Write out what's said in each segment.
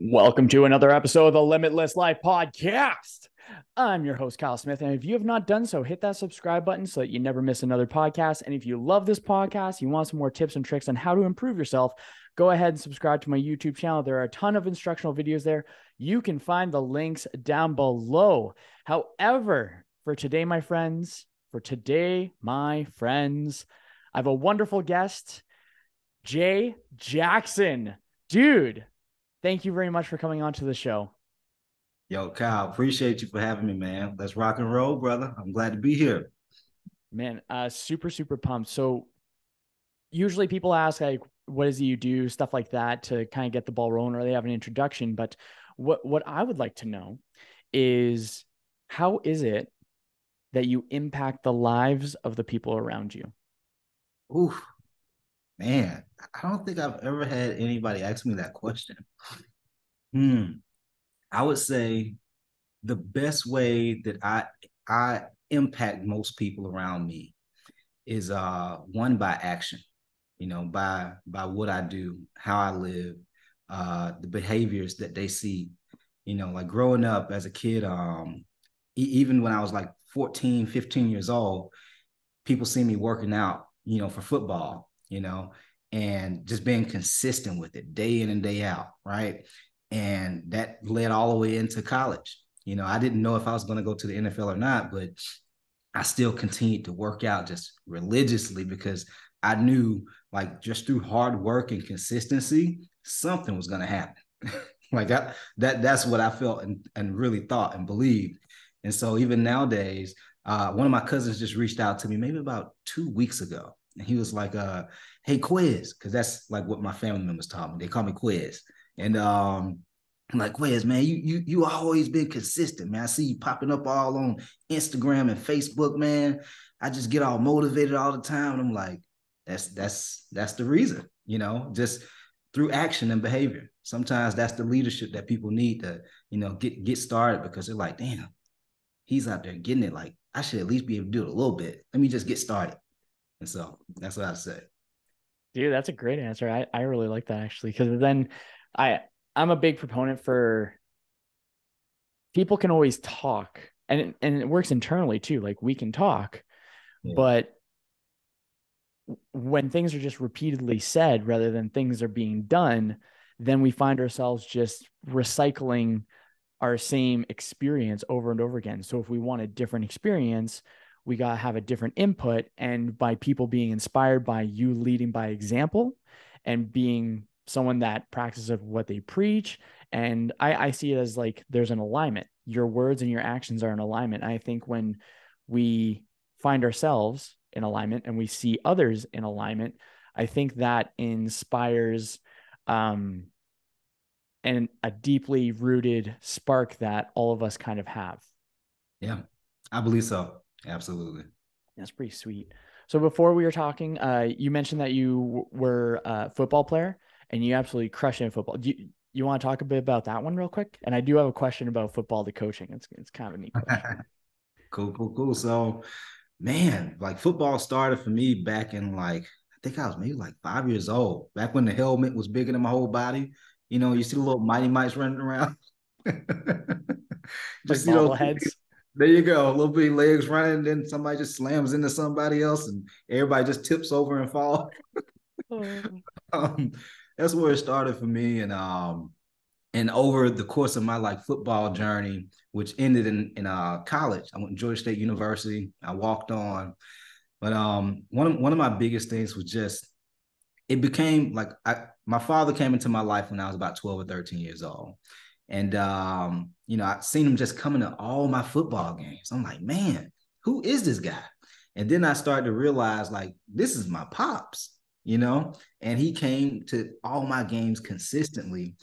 Welcome to another episode of the Limitless Life Podcast. I'm your host, Kyle Smith. And if you have not done so, hit that subscribe button so that you never miss another podcast. And if you love this podcast, you want some more tips and tricks on how to improve yourself, go ahead and subscribe to my YouTube channel. There are a ton of instructional videos there. You can find the links down below. However, for today, my friends, for today, my friends, I have a wonderful guest, Jay Jackson. Dude, thank you very much for coming on to the show. Yo, Kyle, appreciate you for having me, man. Let's rock and roll, brother. I'm glad to be here. Man, uh, super, super pumped. So usually people ask like, what is it you do, stuff like that to kind of get the ball rolling or they have an introduction. But what what I would like to know is how is it that you impact the lives of the people around you? Ooh, man, I don't think I've ever had anybody ask me that question. Hmm. I would say the best way that I I impact most people around me is uh one by action, you know, by by what I do, how I live, uh the behaviors that they see. You know, like growing up as a kid, um, e- even when I was like 14, 15 years old, people see me working out, you know, for football, you know, and just being consistent with it day in and day out, right? And that led all the way into college. You know, I didn't know if I was going to go to the NFL or not, but I still continued to work out just religiously because I knew like just through hard work and consistency, something was going to happen. like that, that that's what I felt and, and really thought and believed. And so even nowadays, uh, one of my cousins just reached out to me maybe about two weeks ago. And he was like, uh, hey, Quiz, because that's like what my family members taught me. They call me Quiz. And um, I'm like, Quiz, man, you you you always been consistent, man. I see you popping up all on Instagram and Facebook, man. I just get all motivated all the time. And I'm like, that's that's that's the reason, you know, just through action and behavior. Sometimes that's the leadership that people need to, you know, get get started because they're like, damn, he's out there getting it. Like, I should at least be able to do it a little bit. Let me just get started. And so that's what I say. Dude, that's a great answer. I, I really like that actually. Cause then I I'm a big proponent for people can always talk and and it works internally too. Like we can talk, yeah. but when things are just repeatedly said rather than things are being done, then we find ourselves just recycling our same experience over and over again. So if we want a different experience, we got to have a different input. And by people being inspired by you leading by example and being someone that practices what they preach. And I, I see it as like there's an alignment. Your words and your actions are in alignment. I think when we find ourselves in alignment and we see others in alignment, I think that inspires um, and a deeply rooted spark that all of us kind of have. Yeah, I believe so. Absolutely. That's pretty sweet. So before we were talking, uh, you mentioned that you were a football player and you absolutely crushed in football. Do you, you want to talk a bit about that one real quick? And I do have a question about football to coaching. It's it's kind of a neat question. cool, cool, cool. So, man, like football started for me back in like I think I was maybe like five years old. Back when the helmet was bigger than my whole body. You know, you see the little mighty mites running around. Just like you know, heads. There you go. A little bit legs running, then somebody just slams into somebody else, and everybody just tips over and fall. oh. um, that's where it started for me, and um, and over the course of my like football journey, which ended in in uh, college, I went to Georgia State University. I walked on, but um, one of one of my biggest things was just it became like I my father came into my life when I was about twelve or thirteen years old, and um, you know, I've seen him just coming to all my football games. I'm like, man, who is this guy? And then I started to realize, like, this is my pops, you know. And he came to all my games consistently,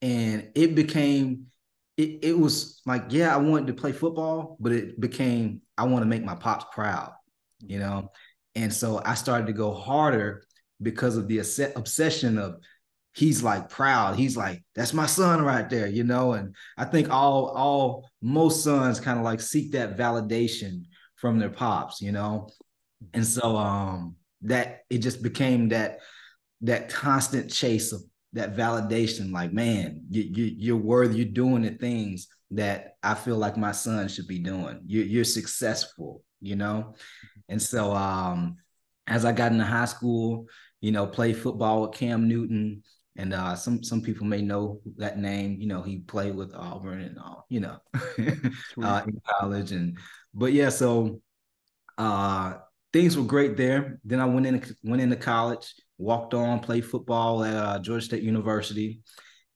and it became, it, it was like, yeah, I wanted to play football, but it became, I want to make my pops proud, you know. And so I started to go harder because of the obsession of he's like proud. He's like, that's my son right there, you know. And I think all all most sons kind of like seek that validation from their pops, you know. And so um that it just became that that constant chase of that validation, like, man, you, you you're worthy, you're doing the things that I feel like my son should be doing. You're you're successful, you know? And so um as I got into high school, you know, played football with Cam Newton. And uh, some some people may know that name. You know, he played with Auburn and all. You know, uh, in college. And but yeah, so uh, things were great there. Then I went in went into college, walked on, played football at uh, Georgia State University,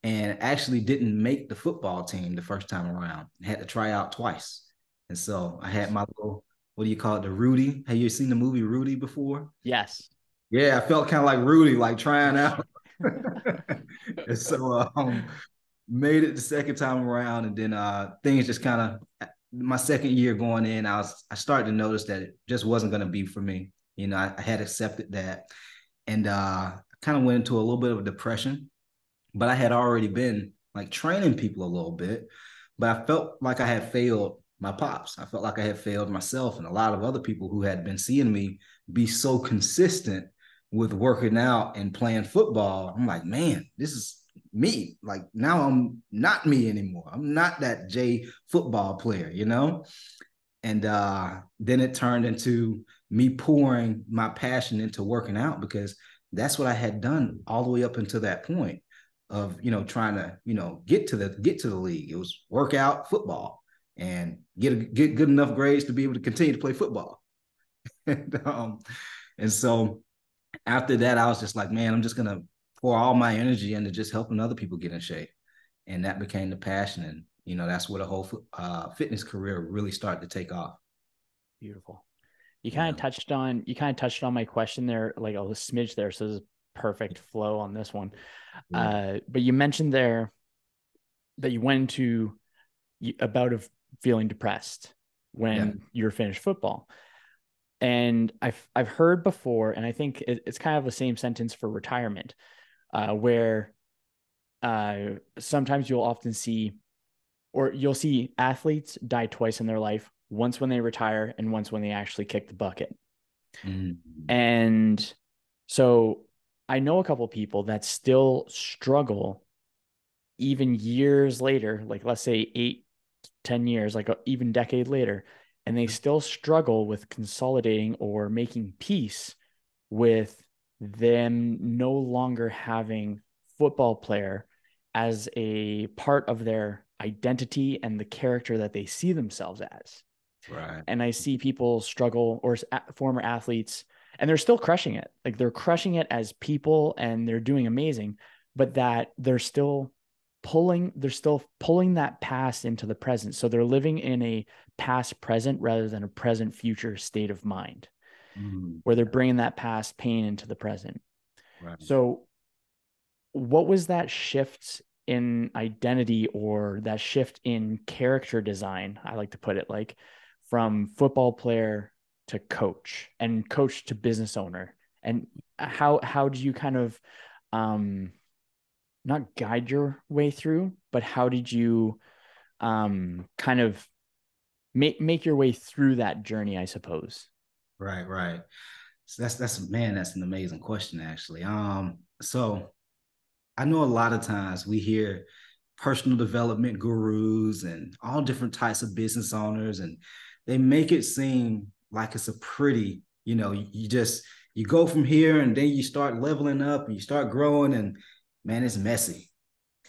and actually didn't make the football team the first time around. Had to try out twice. And so I had my little what do you call it? The Rudy. Have you seen the movie Rudy before? Yes. Yeah, I felt kind of like Rudy, like trying out. and so um, made it the second time around, and then uh, things just kind of my second year going in, I was I started to notice that it just wasn't going to be for me. You know, I, I had accepted that, and uh, kind of went into a little bit of depression. But I had already been like training people a little bit, but I felt like I had failed my pops. I felt like I had failed myself and a lot of other people who had been seeing me be so consistent with working out and playing football. I'm like, man, this is me. Like now I'm not me anymore. I'm not that Jay football player, you know? And uh, then it turned into me pouring my passion into working out because that's what I had done all the way up until that point of, you know, trying to, you know, get to the get to the league. It was workout football and get a, get good enough grades to be able to continue to play football. and um, and so after that, I was just like, man, I'm just gonna pour all my energy into just helping other people get in shape, and that became the passion. And you know, that's where the whole uh, fitness career really started to take off. Beautiful. You kind of yeah. touched on you kind of touched on my question there, like a smidge there. So this perfect flow on this one. Yeah. Uh, but you mentioned there that you went into a bout of feeling depressed when yeah. you're finished football. And I've I've heard before, and I think it, it's kind of the same sentence for retirement, uh, where uh, sometimes you'll often see, or you'll see athletes die twice in their life: once when they retire, and once when they actually kick the bucket. Mm-hmm. And so I know a couple people that still struggle even years later, like let's say eight, ten years, like even decade later, and they still struggle with consolidating or making peace with them no longer having football player as a part of their identity and the character that they see themselves as. Right. And I see people struggle or former athletes and they're still crushing it. Like they're crushing it as people and they're doing amazing, but that they're still pulling they're still pulling that past into the present so they're living in a past present rather than a present future state of mind mm. where they're bringing that past pain into the present right. so what was that shift in identity or that shift in character design i like to put it like from football player to coach and coach to business owner and how how do you kind of um not guide your way through, but how did you um kind of make make your way through that journey, I suppose? Right, right. So that's that's man, that's an amazing question actually. Um so I know a lot of times we hear personal development gurus and all different types of business owners and they make it seem like it's a pretty, you know, you just you go from here and then you start leveling up and you start growing and man, it's messy.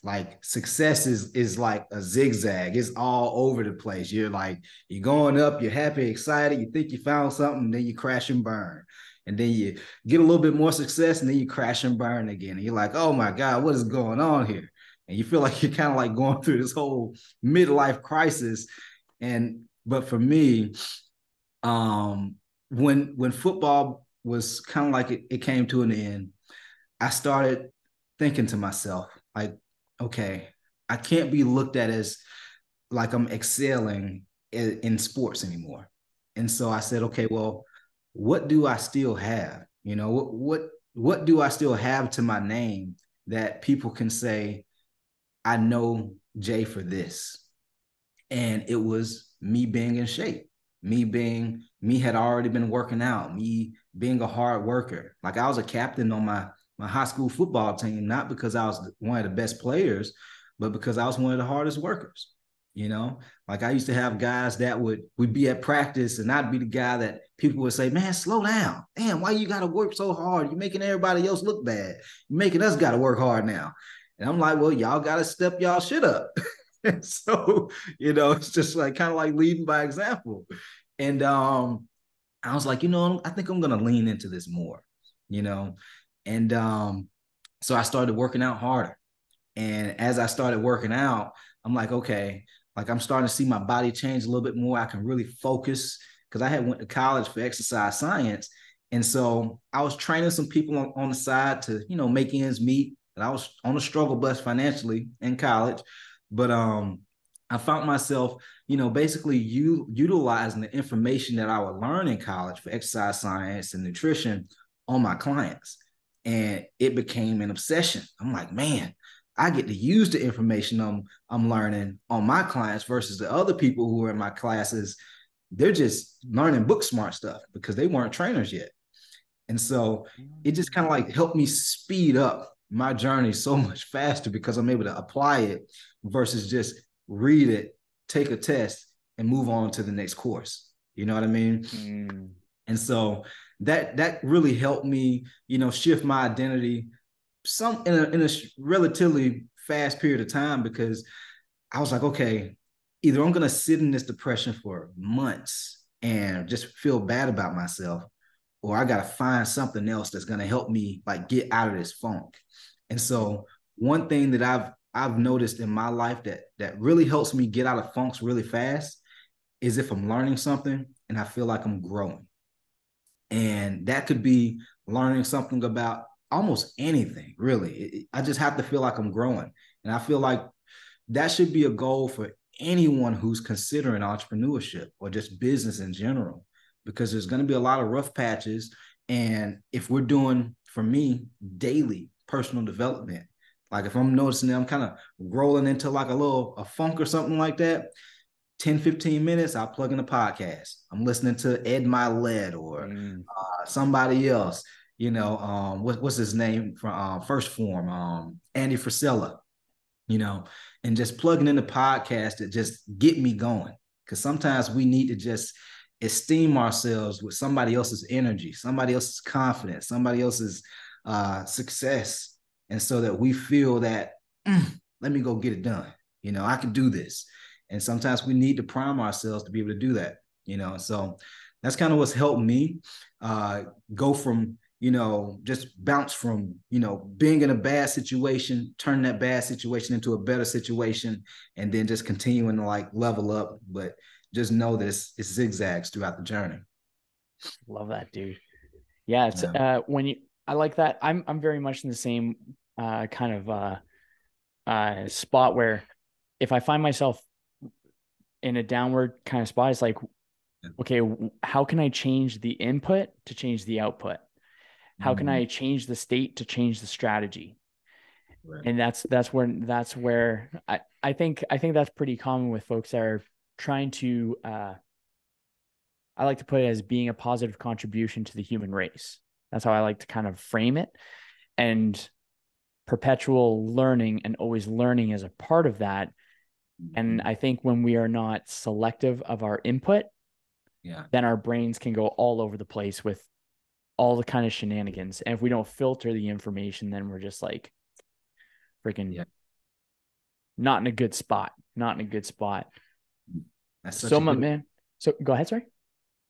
Like success is is like a zigzag. It's all over the place. You're like you're going up, you're happy, excited, you think you found something, then you crash and burn. And then you get a little bit more success, and then you crash and burn again. And you're like, oh my God, what is going on here? And you feel like you're kind of like going through this whole midlife crisis. And but for me, um, when when football was kind of like it, it came to an end, I started thinking to myself, like, okay, I can't be looked at as like I'm excelling in, in sports anymore. And so I said, okay, well, what do I still have? You know, what what what do I still have to my name that people can say, I know Jay for this? And it was me being in shape, me being me had already been working out, me being a hard worker. Like I was a captain on my my high school football team, not because I was one of the best players, but because I was one of the hardest workers. You know, like I used to have guys that would would be at practice, and I'd be the guy that people would say, "Man, slow down. Damn, why you got to work so hard? You're making everybody else look bad. You're making us got to work hard now." And I'm like, "Well, y'all got to step y'all shit up." so, you know, it's just like kind of like leading by example. And um, I was like, you know, I think I'm gonna lean into this more, you know. And um, so I started working out harder. And as I started working out, I'm like, okay, like I'm starting to see my body change a little bit more. I can really focus because I had went to college for exercise science. And so I was training some people on, on the side to, you know, make ends meet. And I was on a struggle bus financially in college. But um, I found myself, you know, basically you utilizing the information that I would learn in college for exercise science and nutrition on my clients. And it became an obsession. I'm like, man, I get to use the information I'm I'm learning on my clients versus the other people who are in my classes. They're just learning book smart stuff because they weren't trainers yet. And so it just kind of like helped me speed up my journey so much faster because I'm able to apply it versus just read it, take a test, and move on to the next course. You know what I mean? Mm. And so that that really helped me, you know, shift my identity some in a, in a relatively fast period of time because I was like, okay, either I'm gonna sit in this depression for months and just feel bad about myself, or I gotta find something else that's gonna help me like get out of this funk. And so one thing that I've I've noticed in my life that that really helps me get out of funks really fast is if I'm learning something and I feel like I'm growing. And that could be learning something about almost anything really. I just have to feel like i'm growing. And i feel like that should be a goal for anyone who's considering entrepreneurship or just business in general because there's going to be a lot of rough patches. And if we're doing for me daily personal development like if i'm noticing that i'm kind of rolling into like a little a funk or something like that 10 15 minutes i'll plug in a podcast i'm listening to ed Mylett or mm. uh, somebody else you know, um, what, what's his name from uh, 1st Form? um, Andy Frisella, you know, and just plugging in the podcast to just get me going. Because sometimes we need to just esteem ourselves with somebody else's energy, somebody else's confidence, somebody else's uh, success, and so that we feel that mm, let me go get it done. You know, I can do this. And sometimes we need to prime ourselves to be able to do that. You know, so that's kind of what's helped me uh, go from you know, just bounce from, you know, being in a bad situation, turn that bad situation into a better situation, and then just continuing to like level up. But just know this it's zigzags throughout the journey. Love that, dude. Yeah, it's yeah. uh when you I like that. I'm I'm very much in the same uh kind of uh uh spot where if I find myself in a downward kind of spot, it's like, okay, how can I change the input to change the output? How can I mm-hmm. change the state to change the strategy? Right. And that's that's where that's where I, I think I think that's pretty common with folks that are trying to uh, I like to put it as being a positive contribution to the human race. That's how I like to kind of frame it. And perpetual learning and always learning is a part of that. And mm-hmm. I think when we are not selective of our input, yeah, then our brains can go all over the place with all the kind of shenanigans. And if we don't filter the information, then we're just like freaking yeah. not in a good spot. Not in a good spot. so my good... man. So go ahead, sorry.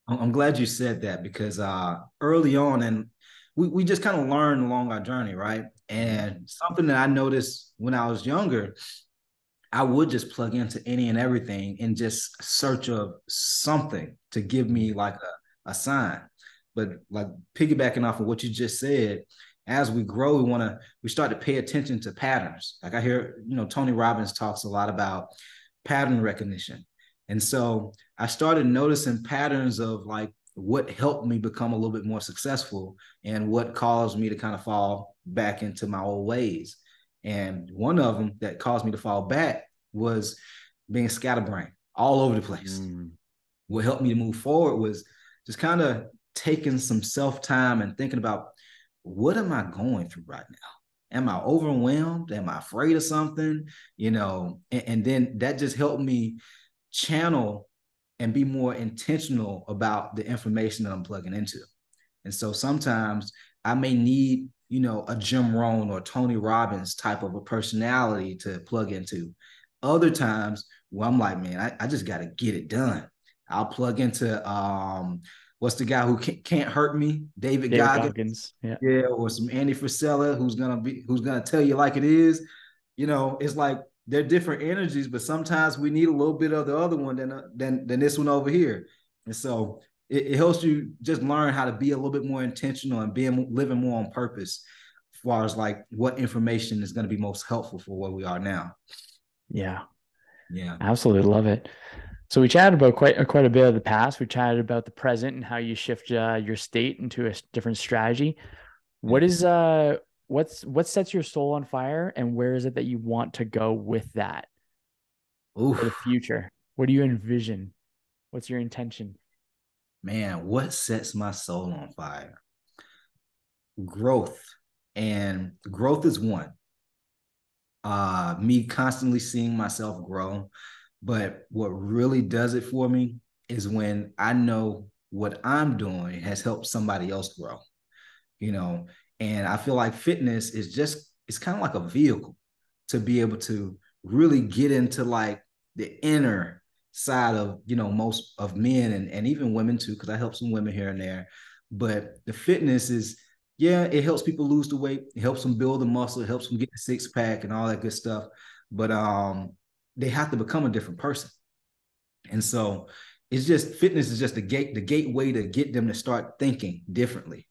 I'm glad you said that because uh early on and we, we just kind of learn along our journey, right? And something that I noticed when I was younger, I would just plug into any and everything and just search of something to give me mm-hmm. like a, a sign. But like piggybacking off of what you just said, as we grow, we want to we start to pay attention to patterns. Like I hear, you know, Tony Robbins talks a lot about pattern recognition. And so I started noticing patterns of like what helped me become a little bit more successful and what caused me to kind of fall back into my old ways. And one of them that caused me to fall back was being scatterbrained all over the place. Mm. What helped me to move forward was just kind of taking some self time and thinking about what am I going through right now? Am I overwhelmed? Am I afraid of something? You know, and, and then that just helped me channel and be more intentional about the information that I'm plugging into. And so sometimes I may need, you know, a Jim Rohn or Tony Robbins type of a personality to plug into. Other times where I'm like, man, I, I just got to get it done. I'll plug into um, what's the guy who can't, hurt me, David, David Goggins, Goggins. Yeah. yeah, or some Andy Frisella who's gonna be who's gonna tell you like it is. You know, it's like they're different energies, but sometimes we need a little bit of the other one than uh, than than this one over here. And so it, it, helps you just learn how to be a little bit more intentional and being living more on purpose as far as like what information is going to be most helpful for where we are now. Yeah. Yeah. Absolutely love it. So we chatted about quite quite a bit of the past. We chatted about the present and how you shift uh, your state into a different strategy. What is uh what's what sets your soul on fire and where is it that you want to go with that Oof. for the future what do you envision what's your intention man what sets my soul on fire? Growth and growth is one. Uh me constantly seeing myself grow but what really does it for me is when i know what i'm doing has helped somebody else grow you know? And I feel like fitness is just, it's kind of like a vehicle to be able to really get into like the inner side of, you know, most of men and, and even women too, because I help some women here and there. But the fitness is, yeah, it helps people lose the weight, it helps them build the muscle, it helps them get the six pack and all that good stuff. But um, they have to become a different person. And so it's just fitness is just the gate, the gateway to get them to start thinking differently.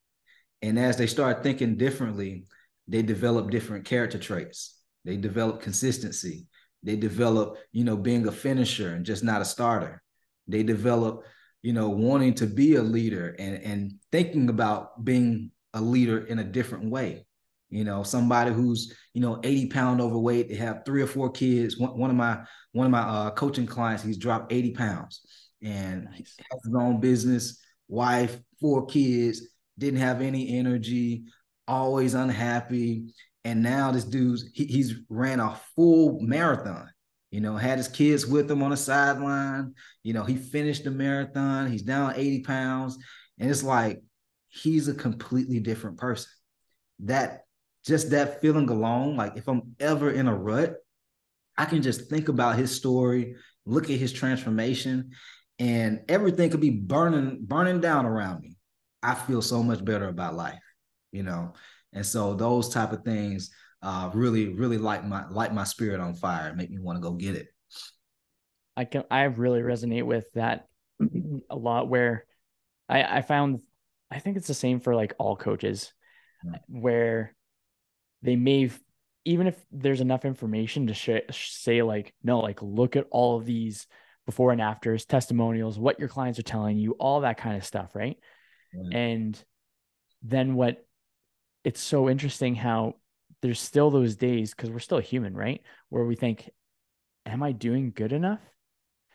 And as they start thinking differently, they develop different character traits. They develop consistency. They develop, you know, being a finisher and just not a starter. They develop, you know, wanting to be a leader and, and thinking about being a leader in a different way. You know, somebody who's, you know, 80 pound overweight, they have three or four kids. One, one of my one of my uh, coaching clients, he's dropped 80 pounds and nice. has his own business, wife, four kids, didn't have any energy, always unhappy. And now this dude's he, he's ran a full marathon. You know, had his kids with him on the sideline. You know, he finished the marathon. He's down 80 pounds. And it's like he's a completely different person. That just that feeling alone, like if I'm ever in a rut, I can just think about his story, look at his transformation, and everything could be burning, burning down around me. I feel so much better about life, you know. And so those type of things uh, really, really light my light my spirit on fire, make me want to go get it. I can I really resonate with that a lot. Where I I found I think it's the same for like all coaches, yeah. where they may even if there's enough information to sh- say like no like look at all of these before and afters testimonials what your clients are telling you all that kind of stuff right and then what it's so interesting how there's still those days because we're still human, right? Where we think, Am I doing good enough?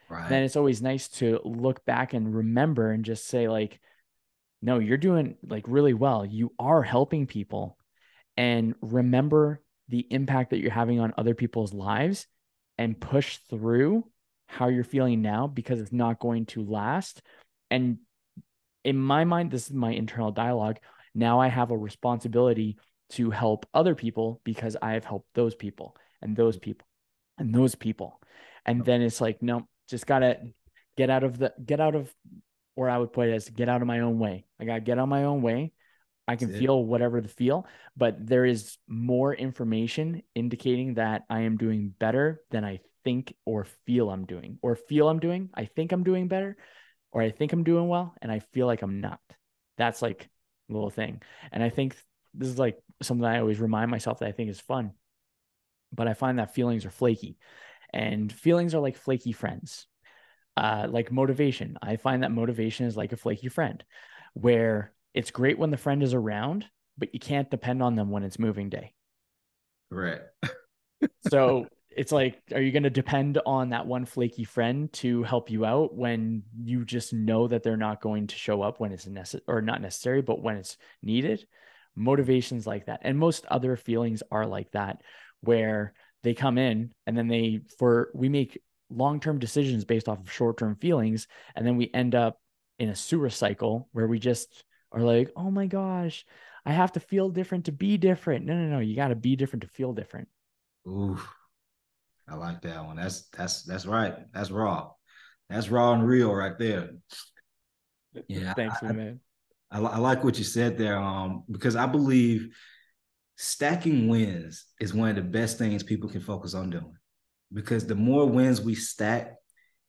Right. Then it's always nice to look back and remember and just say, like, no, you're doing like really well. You are helping people. And remember the impact that you're having on other people's lives and push through how you're feeling now because it's not going to last. And in my mind, this is my internal dialogue. Now I have a responsibility to help other people because I have helped those people and those mm-hmm. people and those people. And then it's like, no, just gotta get out of the get out of or I would put it as get out of my own way. I gotta get out of my own way. I can feel whatever the feel, but there is more information indicating that I am doing better than I think or feel I'm doing, or feel I'm doing. I think I'm doing better, or I think I'm doing well and I feel like I'm not. That's like little thing. And I think this is like something I always remind myself that I think is fun. But I find that feelings are flaky and feelings are like flaky friends. Uh, like motivation. I find that motivation is like a flaky friend where it's great when the friend is around, but you can't depend on them when it's moving day. Right. so it's like are you going to depend on that one flaky friend to help you out when you just know that they're not going to show up when it's necessary or not necessary but when it's needed motivations like that. And most other feelings are like that, where they come in and then they, for, we make long term decisions based off of short term feelings. And then we end up in a sewer cycle where we just are like, oh my gosh, I have to feel different to be different. No, no, no. You got to be different to feel different. Ooh, I like that one. That's that's that's right. That's raw. That's raw and real right there. Yeah. Thanks, I, man. I, I like what you said there, um, because I believe stacking wins is one of the best things people can focus on doing. Because the more wins we stack,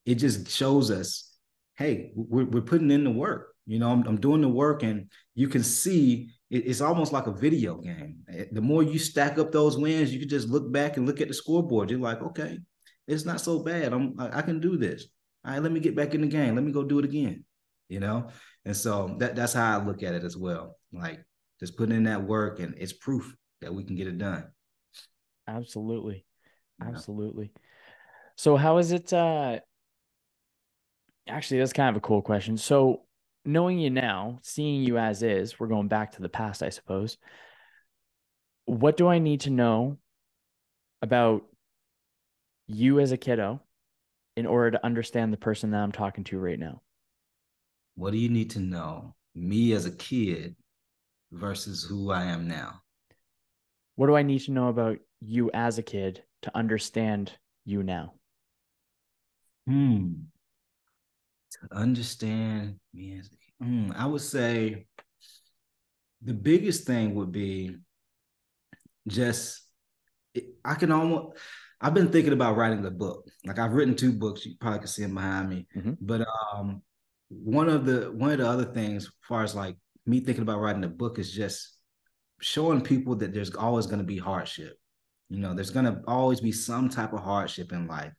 it just shows us, hey, we're, we're putting in the work. You know, I'm, I'm doing the work, and you can see it's almost like a video game. Eh, the more you stack up those wins, you can just look back and look at the scoreboard. You're like, okay, it's not so bad. I'm I, I can do this. All right, let me get back in the game. Let me go do it again. You know, and so that that's how I look at it as well. Like just putting in that work and it's proof that we can get it done. Absolutely. Absolutely. Yeah. So how is it uh actually that's kind of a cool question. So knowing you now, seeing you as is, we're going back to the past, I suppose. What do I need to know about you as a kiddo in order to understand the person that I'm talking to right now? What do you need to know? Me as a kid versus who I am now. What do I need to know about you as a kid to understand you now? Hmm. To understand me as a hmm, I would say the biggest thing would be just I can almost I've been thinking about writing a book. Like I've written two books. You probably can see them behind me. Mm-hmm. But um, one of the one of the other things, as far as like me thinking about writing a book, is just showing people that there's always going to be hardship. You know, there's going to always be some type of hardship in life.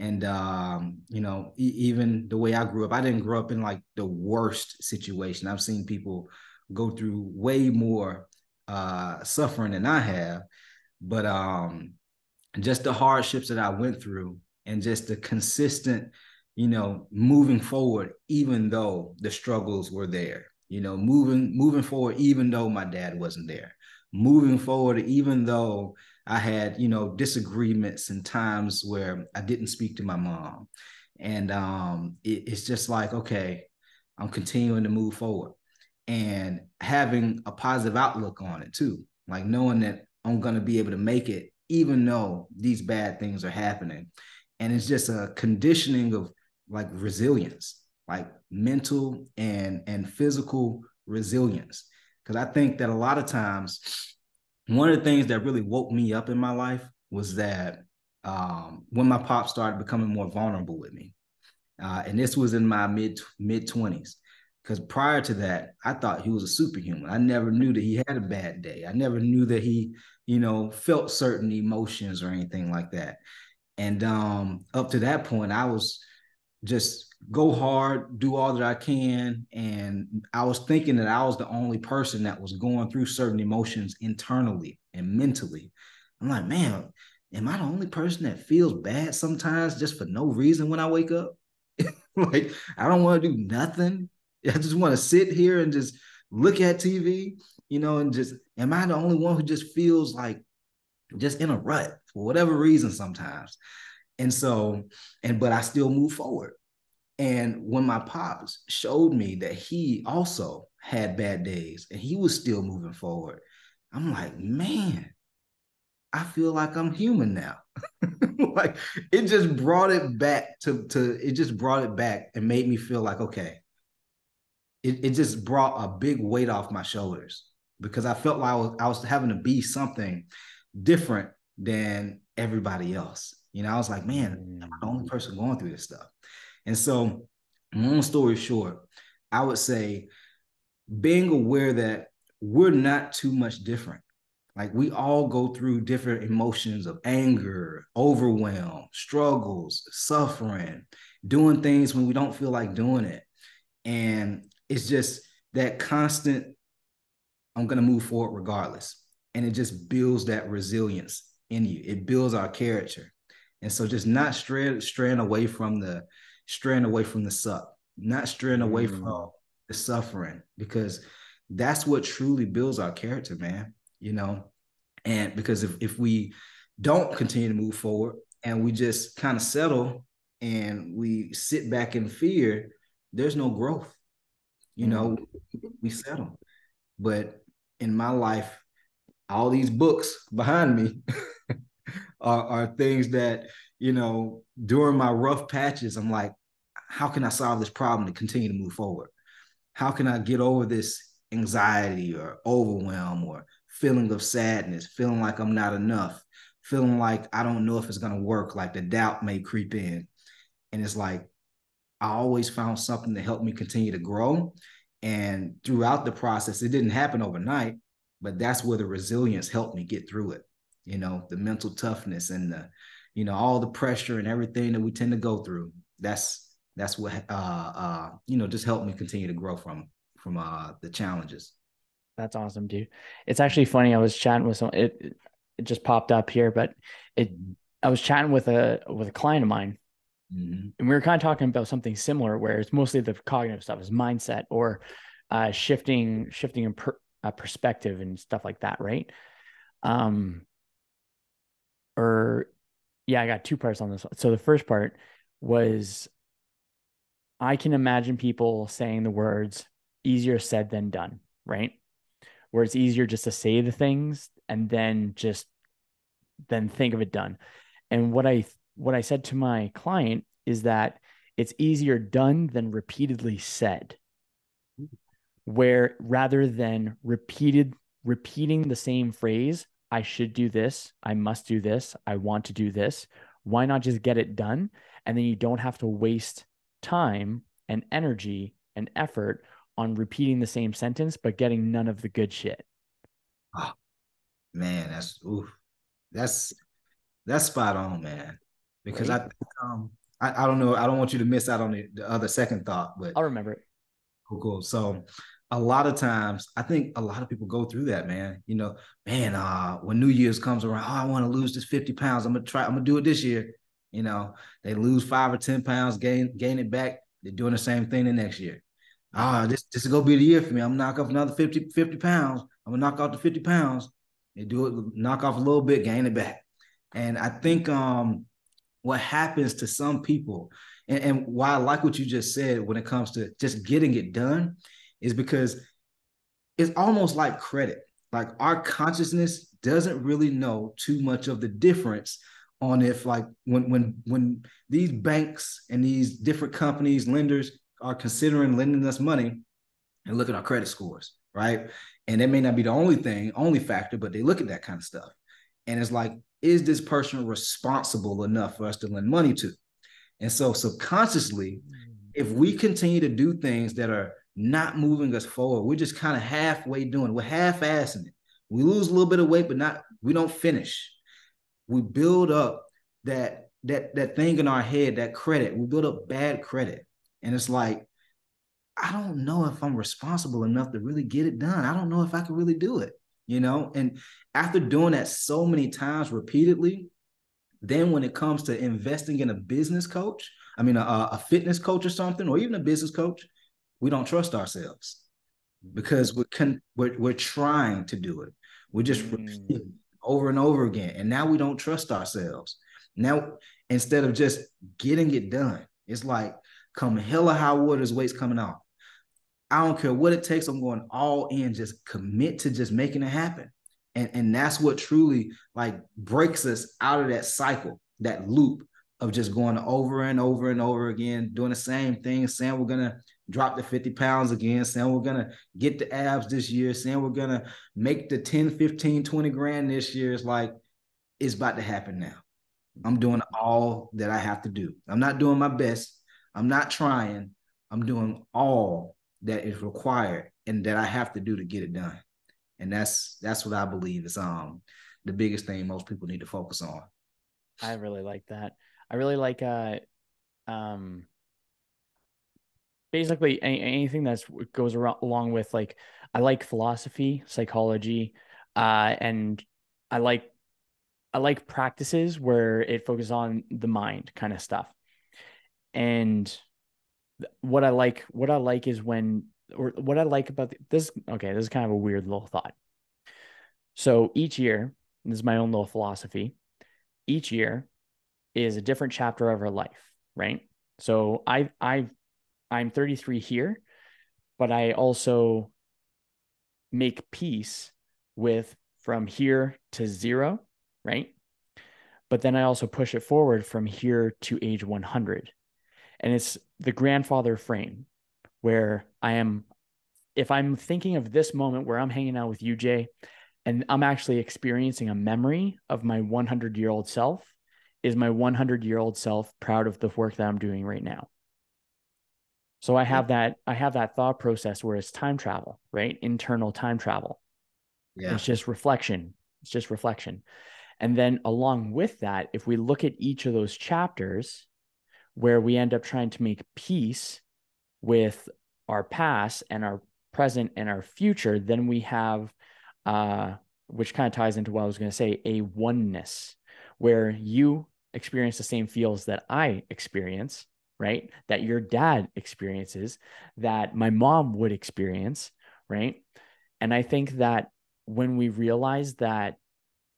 And um, you know, e- even the way I grew up, I didn't grow up in like the worst situation. I've seen people go through way more uh, suffering than I have, but um, just the hardships that I went through, and just the consistent you know, moving forward, even though the struggles were there, you know, moving, moving forward, even though my dad wasn't there, moving forward, even though I had, you know, disagreements and times where I didn't speak to my mom. And um, it, it's just like, okay, I'm continuing to move forward and having a positive outlook on it too. Like knowing that I'm going to be able to make it, even though these bad things are happening. And it's just a conditioning of like resilience, like mental and and physical resilience. Because I think that a lot of times, one of the things that really woke me up in my life was that um, when my pop started becoming more vulnerable with me, uh, and this was in my mid mid twenties. Because prior to that, I thought he was a superhuman. I never knew that he had a bad day. I never knew that he, you know, felt certain emotions or anything like that. And um, up to that point, I was just go hard, do all that I can. And I was thinking that I was the only person that was going through certain emotions internally and mentally. I'm like, man, am I the only person that feels bad sometimes just for no reason when I wake up? like, I don't want to do nothing. I just want to sit here and just look at TV, you know, and just, am I the only one who just feels like just in a rut for whatever reason sometimes? And so, and but I still move forward. And when my pops showed me that he also had bad days and he was still moving forward, I'm like, man, I feel like I'm human now. like it just brought it back to to it just brought it back and made me feel like okay. It, it just brought a big weight off my shoulders because I felt like I was I was having to be something different than everybody else. You know, I was like, man, I'm the only mm. person going through this stuff. And so, long story short, I would say being aware that we're not too much different. Like we all go through different emotions of anger, overwhelm, struggles, suffering, doing things when we don't feel like doing it. And it's just that constant, I'm going to move forward regardless. And it just builds that resilience in you. It builds our character. And so just not straying, straying away from the straying away from the suck, not straying away mm. from the suffering, because that's what truly builds our character, man. You know, and because if, if we don't continue to move forward and we just kind of settle and we sit back in fear, there's no growth. You know, mm-hmm. we settle. But in my life, all these books behind me are, are things that, you know, during my rough patches, I'm like, how can I solve this problem to continue to move forward? How can I get over this anxiety or overwhelm or feeling of sadness, feeling like I'm not enough, feeling like I don't know if it's going to work, like the doubt may creep in. And it's like, I always found something to help me continue to grow. And throughout the process, it didn't happen overnight, but that's where the resilience helped me get through it. You know, the mental toughness and the, you know, all the pressure and everything that we tend to go through. That's that's what uh uh you know just helped me continue to grow from from uh the challenges. That's awesome, dude. It's actually funny. I was chatting with someone. It it just popped up here, but it. Mm-hmm. I was chatting with a with a client of mine, mm-hmm. and we were kind of talking about something similar, where it's mostly the cognitive stuff, is mindset or uh, shifting shifting in per, uh, perspective and stuff like that, right? Um, or yeah, I got two parts on this. So the first part was I can imagine people saying the words easier said than done, right? where it's easier just to say the things and then just then think of it done. And what I what I said to my client is that it's easier done than repeatedly said. Where rather than repeated repeating the same phrase, I should do this, I must do this, I want to do this, why not just get it done? And then you don't have to waste time and energy and effort on repeating the same sentence but getting none of the good shit. Oh, man, that's oof. That's that's spot on, man. Because right? I um I, I don't know, I don't want you to miss out on the, the other second thought, but I'll remember it. Cool, cool. So a lot of times I think a lot of people go through that, man. You know, man, uh, when New Year's comes around, oh, I want to lose this 50 pounds. I'm gonna try, I'm gonna do it this year. You know, they lose five or 10 pounds, gain, gain it back. They're doing the same thing the next year ah, this, this is gonna be the year for me. I'm gonna knock off another 50, 50 pounds. I'm gonna knock off the 50 pounds and do it, knock off a little bit, gain it back. And I think um what happens to some people, and, and why I like what you just said when it comes to just getting it done, is because it's almost like credit. Like our consciousness doesn't really know too much of the difference on if like when when when these banks and these different companies lenders are considering lending us money and look at our credit scores, right? And that may not be the only thing, only factor, but they look at that kind of stuff. And it's like, is this person responsible enough for us to lend money to? And so subconsciously, if we continue to do things that are not moving us forward, we're just kind of halfway doing, we're half-assing it. We lose a little bit of weight, but not we don't finish. We build up that that that thing in our head, that credit. We build up bad credit. And it's like, I don't know if I'm responsible enough to really get it done. I don't know if I can really do it, you know? And after doing that so many times repeatedly, then when it comes to investing in a business coach, I mean, a, a fitness coach or something, or even a business coach, we don't trust ourselves because we're, con- we're, we're trying to do it. We're just mm. Over and over again. And now we don't trust ourselves. Now, instead of just getting it done, it's like, come hella high waters, weight's coming off. I don't care what it takes. I'm going all in, just commit to just making it happen. And, and that's what truly like breaks us out of that cycle, that loop of just going over and over and over again, doing the same thing, saying we're gonna drop the 50 pounds again, saying we're gonna get the abs this year, saying we're gonna make the 10, 15, 20 grand this year. It's like it's about to happen now. I'm doing all that I have to do. I'm not doing my best. I'm not trying. I'm doing all that is required and that I have to do to get it done. And that's that's what I believe is um the biggest thing most people need to focus on. I really like that. I really like uh um basically any, anything that goes around, along with like I like philosophy, psychology, uh and I like I like practices where it focuses on the mind kind of stuff and what I like what I like is when or what I like about the, this, okay, this is kind of a weird little thought. So each year, this is my own little philosophy. Each year is a different chapter of our life, right? So I I I'm 33 here, but I also make peace with from here to zero, right? But then I also push it forward from here to age 100. And it's the grandfather frame where I am, if I'm thinking of this moment where I'm hanging out with you, Jay, and I'm actually experiencing a memory of my 100 year old self, is my 100 year old self proud of the work that I'm doing right now? So I have that I have that thought process where it's time travel, right? Internal time travel. Yeah. It's just reflection. It's just reflection. And then along with that, if we look at each of those chapters where we end up trying to make peace with our past and our present and our future, then we have uh which kind of ties into what I was going to say, a oneness where you experience the same feels that I experience right? That your dad experiences, that my mom would experience, right? And I think that when we realize that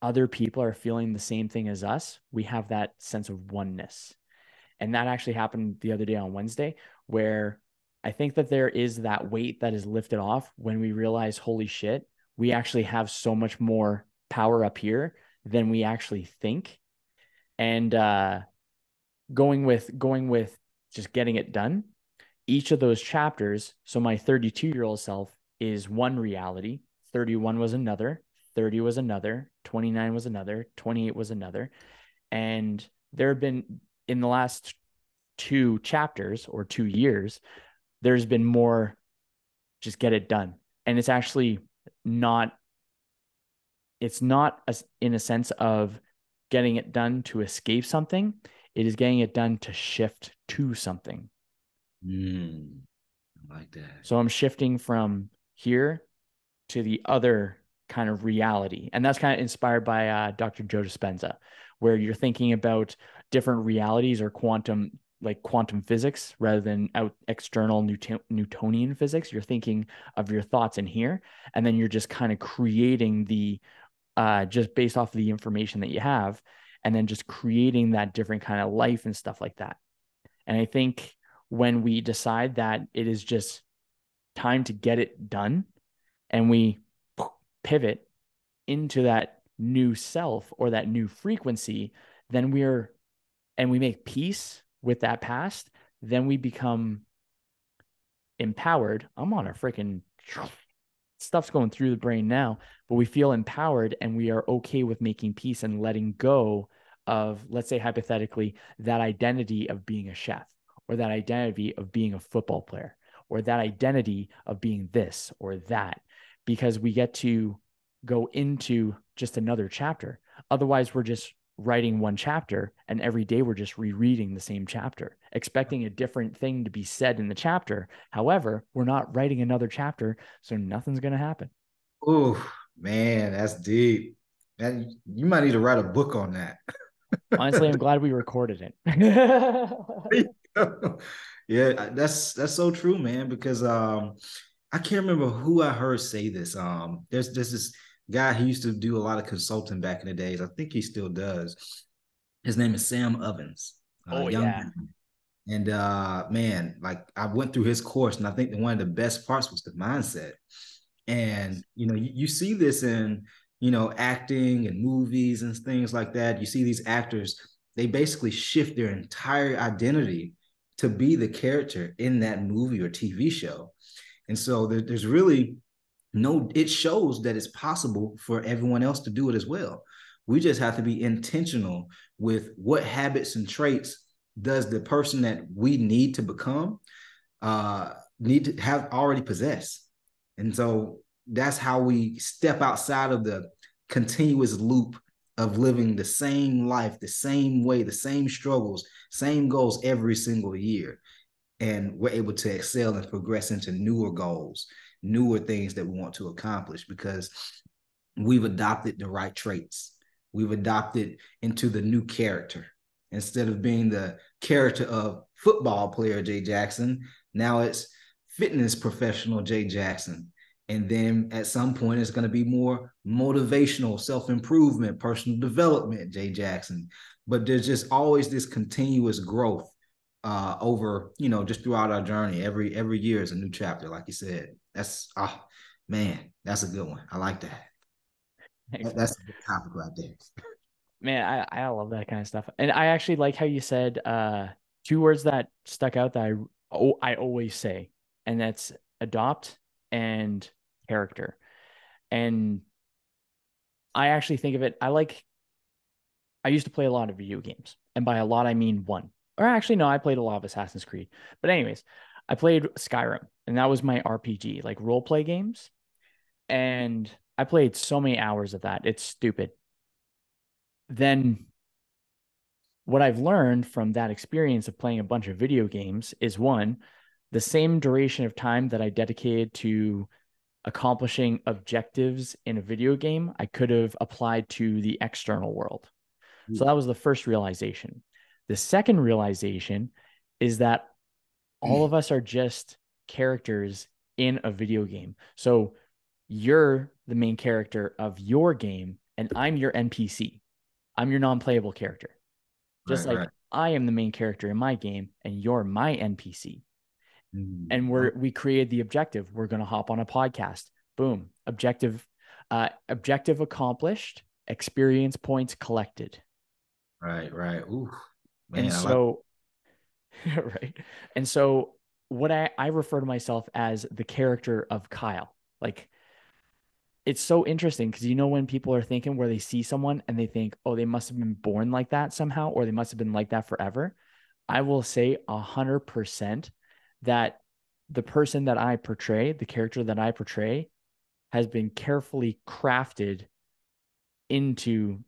other people are feeling the same thing as us, we have that sense of oneness. And that actually happened the other day on Wednesday, where I think that there is that weight that is lifted off when we realize, holy shit, we actually have so much more power up here than we actually think. And uh, going with going with just getting it done. Each of those chapters, so my 32 year old self is one reality, 31 was another, 30 was another, 29 was another, 28 was another. And there have been in the last two chapters or two years, there's been more just get it done. And it's actually not, it's not as in a sense of getting it done to escape something. It is getting it done to shift to something. Mm, I like that. So I'm shifting from here to the other kind of reality. And that's kind of inspired by uh, Dr. Joe Dispenza, where you're thinking about different realities or quantum, like quantum physics, rather than out external Newton- Newtonian physics. You're thinking of your thoughts in here, and then you're just kind of creating the, uh, just based off of the information that you have, and then just creating that different kind of life and stuff like that. And I think when we decide that it is just time to get it done and we pivot into that new self or that new frequency, then we're, and we make peace with that past, then we become empowered. I'm on a freaking stuff's going through the brain now, but we feel empowered and we are okay with making peace and letting go of, let's say, hypothetically, that identity of being a chef or that identity of being a football player or that identity of being this or that, because we get to go into just another chapter. Otherwise, we're just writing one chapter and every day we're just rereading the same chapter, expecting a different thing to be said in the chapter. However, we're not writing another chapter, so nothing's going to happen. Oh, man, that's deep. And you might need to write a book on that. Honestly, I'm glad we recorded it. yeah, that's that's so true, man. Because um, I can't remember who I heard say this. Um, there's there's this guy he used to do a lot of consulting back in the days. I think he still does. His name is Sam Ovens. Uh, oh yeah. Man. And uh, man, like I went through his course, and I think that one of the best parts was the mindset. And you know, you, you see this in you know, acting and movies and things like that, you see these actors, they basically shift their entire identity to be the character in that movie or TV show. And so there, there's really no, it shows that it's possible for everyone else to do it as well. We just have to be intentional with what habits and traits does the person that we need to become uh, need to have already possess. And so that's how we step outside of the continuous loop of living the same life, the same way, the same struggles, same goals every single year. And we're able to excel and progress into newer goals, newer things that we want to accomplish because we've adopted the right traits. We've adopted into the new character. Instead of being the character of football player Jay Jackson, now it's fitness professional Jay Jackson. And then at some point, it's going to be more motivational, self improvement, personal development, Jay Jackson. But there's just always this continuous growth uh, over, you know, just throughout our journey. Every every year is a new chapter, like you said. That's ah, oh, man, that's a good one. I like that. That's a good topic right there. Man, I, I love that kind of stuff. And I actually like how you said uh two words that stuck out that I oh, I always say, and that's adopt and character. And I actually think of it, I like I used to play a lot of video games. And by a lot I mean one. Or actually no, I played a lot of Assassin's Creed. But anyways, I played Skyrim and that was my RPG, like role play games. And I played so many hours of that. It's stupid. Then what I've learned from that experience of playing a bunch of video games is one, the same duration of time that I dedicated to accomplishing objectives in a video game, I could have applied to the external world. Mm-hmm. So that was the first realization. The second realization is that all mm. of us are just characters in a video game. So you're the main character of your game, and I'm your NPC. I'm your non playable character. Just right, like right. I am the main character in my game, and you're my NPC. Mm-hmm. And we're we created the objective. We're gonna hop on a podcast. Boom. Objective, uh, objective accomplished, experience points collected. Right, right. Ooh. Man, and so like- right. And so what I, I refer to myself as the character of Kyle. Like it's so interesting because you know when people are thinking where they see someone and they think, oh, they must have been born like that somehow, or they must have been like that forever. I will say a hundred percent that the person that I portray, the character that I portray, has been carefully crafted into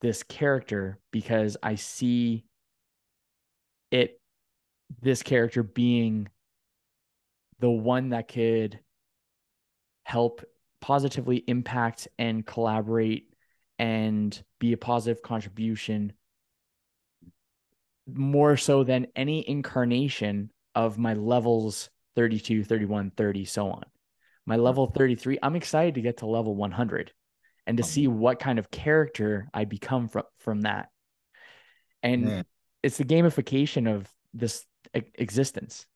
this character because I see it, this character being the one that could help positively impact and collaborate and be a positive contribution more so than any incarnation of my levels 32, 31, 30, so on. My hmm. level 33, I'm excited to get to level 100 and to oh, see what kind of character I become from from that. And man. it's the gamification of this existence.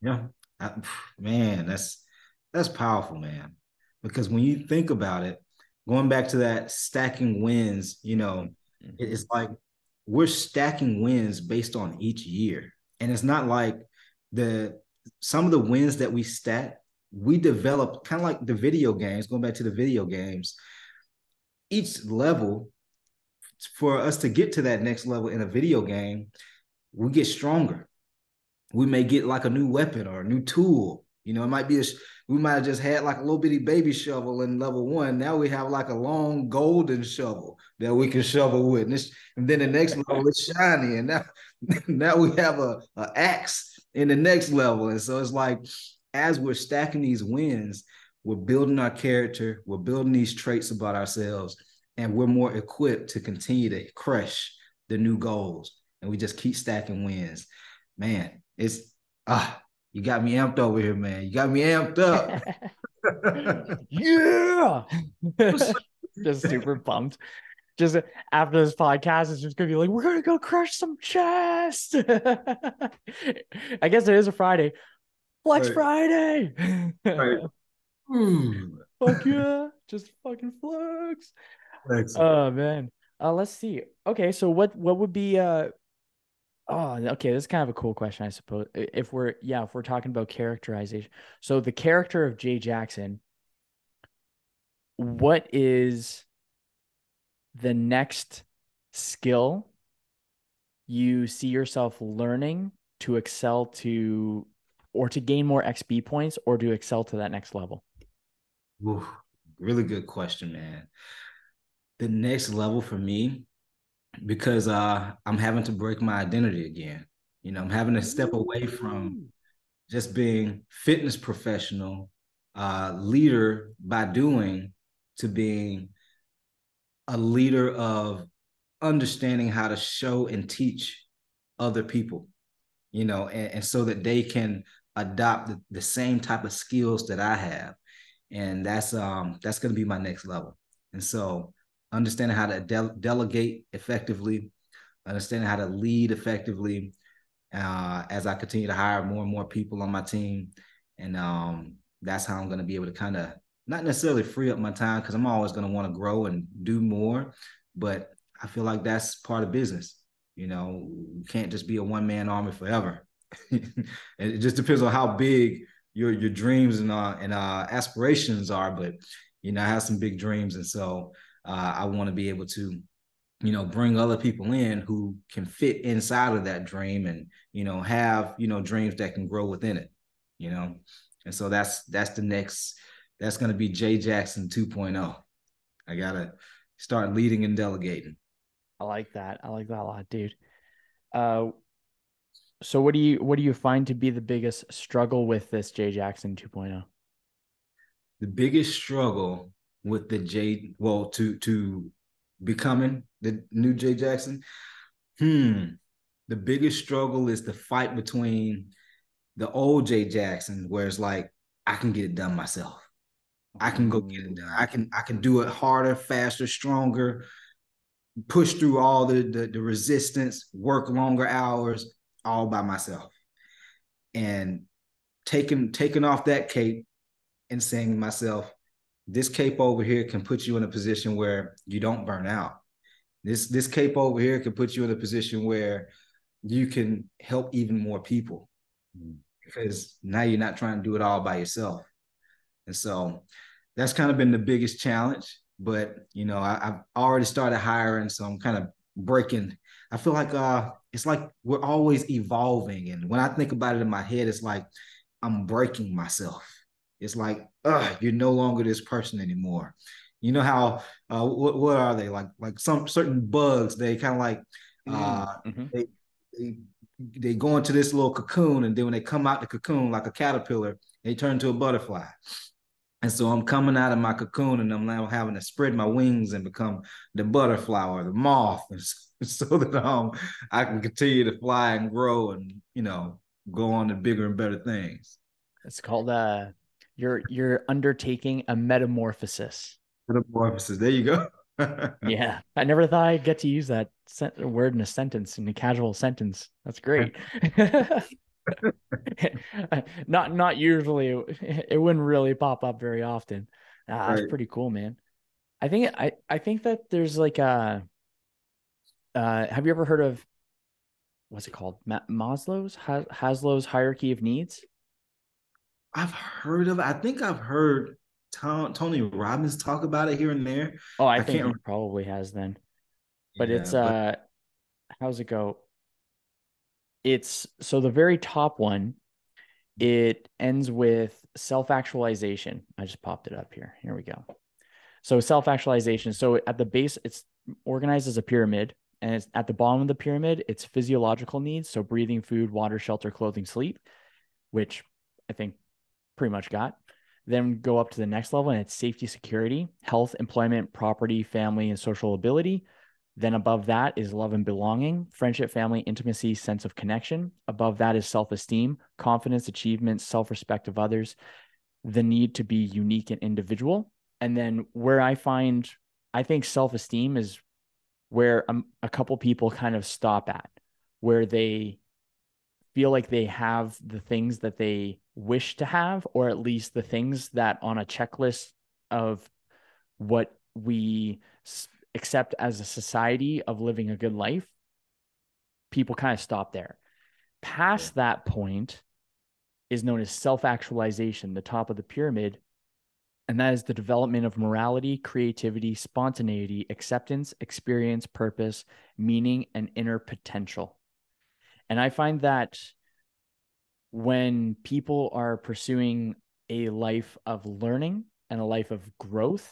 Yeah. I, man, that's that's powerful, man because when you think about it, going back to that stacking wins, you know, mm-hmm. it's like we're stacking wins based on each year. And it's not like the some of the wins that we stack, we develop kind of like the video games, going back to the video games. Each level, for us to get to that next level in a video game, we get stronger. We may get like a new weapon or a new tool. You know, it might be a we might have just had like a little bitty baby shovel in level one. Now we have like a long golden shovel that we can shovel with. And, and then the next level is shiny. And now, now we have a, a axe in the next level. And so it's like as we're stacking these wins, we're building our character, we're building these traits about ourselves, and we're more equipped to continue to crush the new goals. And we just keep stacking wins. Man, it's ah, you got me amped over here, man. You got me amped up. yeah. just super pumped. Just after this podcast, it's just gonna be like, we're gonna go crush some chest. I guess it is a Friday. Flex right. Friday. right. Fuck yeah. Just fucking flex. Thanks. Oh man. Uh, let's see. Okay, so what what would be uh Oh, okay. This is kind of a cool question, I suppose. If we're yeah, if we're talking about characterization. So the character of Jay Jackson, what is the next skill you see yourself learning to excel to or to gain more XP points or to excel to that next level? Ooh, really good question, man. The next level for me because uh, I'm having to break my identity again. You know, I'm having to step away from just being fitness professional, uh, leader by doing, to being a leader of understanding how to show and teach other people. you know, and, and so that they can adopt the, the same type of skills that I have. And that's um that's going to be my next level. And so understanding how to de- delegate effectively, understanding how to lead effectively uh, as I continue to hire more and more people on my team. And um, that's how I'm going to be able to kind of not necessarily free up my time because I'm always going to want to grow and do more. But I feel like that's part of business. You know, you can't just be a one man army forever. it just depends on how big your your dreams and uh, and uh, aspirations are. But you know, I have some big dreams, and so uh, I want to be able to, you know, bring other people in who can fit inside of that dream, and you know, have you know dreams that can grow within it. You know, and so that's that's the next. That's going to be Jay Jackson 2.0. I gotta start leading and delegating. I like that. I like that a lot, dude. Uh, so what do you what do you find to be the biggest struggle with this Jay Jackson 2.0? The biggest struggle with the Jay, well, to to becoming the new Jay Jackson. Hmm. The biggest struggle is the fight between the old Jay Jackson, where it's like I can get it done myself. I can go get it done. I can I can do it harder, faster, stronger, push through all the, the, the resistance, work longer hours, all by myself. And taking taking off that cape and saying to myself, this cape over here can put you in a position where you don't burn out. This this cape over here can put you in a position where you can help even more people because now you're not trying to do it all by yourself. And so that's kind of been the biggest challenge. But you know, I, have already started hiring, so I'm kind of breaking. I feel like uh it's like we're always evolving. And when I think about it in my head, it's like I'm breaking myself. It's like, uh, you're no longer this person anymore. You know how uh what, what are they like like some certain bugs, they kind of like uh mm-hmm. they, they they go into this little cocoon and then when they come out the cocoon like a caterpillar, they turn to a butterfly. And so I'm coming out of my cocoon and I'm now having to spread my wings and become the butterfly or the moth so that um, I can continue to fly and grow and, you know, go on to bigger and better things. It's called uh you're you're undertaking a metamorphosis. Metamorphosis. There you go. yeah. I never thought I'd get to use that word in a sentence, in a casual sentence. That's great. not not usually it wouldn't really pop up very often uh, right. that's pretty cool man i think i i think that there's like a uh have you ever heard of what's it called Ma- maslow's ha- haslow's hierarchy of needs i've heard of it i think i've heard Tom, tony robbins talk about it here and there. Oh i, I think he probably has then. But yeah, it's uh but... how's it go? It's so the very top one it ends with self-actualization. I just popped it up here. Here we go. So self-actualization. So at the base it's organized as a pyramid and it's at the bottom of the pyramid it's physiological needs. So breathing food water shelter clothing sleep which i think pretty much got then go up to the next level and it's safety security health employment property family and social ability then above that is love and belonging, friendship, family, intimacy, sense of connection. Above that is self esteem, confidence, achievement, self respect of others, the need to be unique and individual. And then where I find, I think self esteem is where a, a couple people kind of stop at, where they feel like they have the things that they wish to have, or at least the things that on a checklist of what we accept as a society of living a good life, people kind of stop there. Past yeah. that point is known as self actualization, the top of the pyramid. And that is the development of morality, creativity, spontaneity, acceptance, experience, purpose, meaning, and inner potential. And I find that when people are pursuing a life of learning and a life of growth,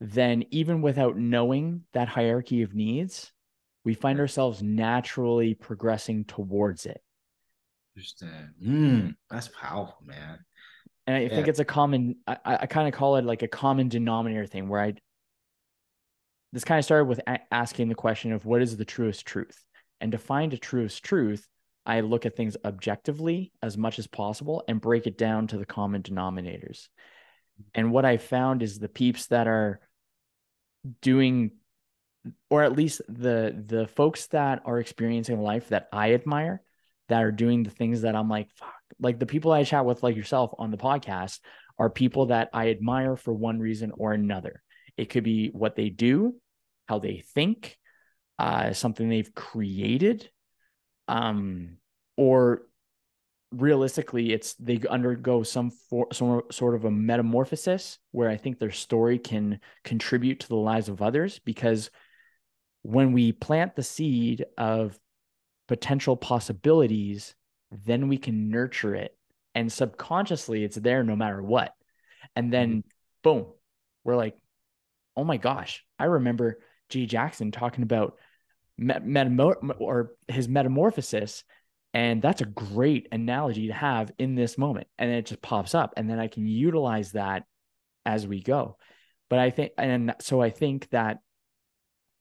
then even without knowing that hierarchy of needs, we find ourselves naturally progressing towards it. Understand. Mm, that's powerful, man. And I yeah. think it's a common, I, I kind of call it like a common denominator thing where I, this kind of started with a- asking the question of what is the truest truth? And to find a truest truth, I look at things objectively as much as possible and break it down to the common denominators. And what I found is the peeps that are doing or at least the the folks that are experiencing life that I admire that are doing the things that I'm like fuck like the people I chat with like yourself on the podcast are people that I admire for one reason or another. It could be what they do, how they think, uh, something they've created, um, or realistically, it's they undergo some for, some sort of a metamorphosis where I think their story can contribute to the lives of others because when we plant the seed of potential possibilities, then we can nurture it. And subconsciously, it's there no matter what. And then, mm-hmm. boom, we're like, oh my gosh, I remember Jay Jackson talking about metamor- or his metamorphosis. And that's a great analogy to have in this moment. And it just pops up. And then I can utilize that as we go. But I think, and so I think that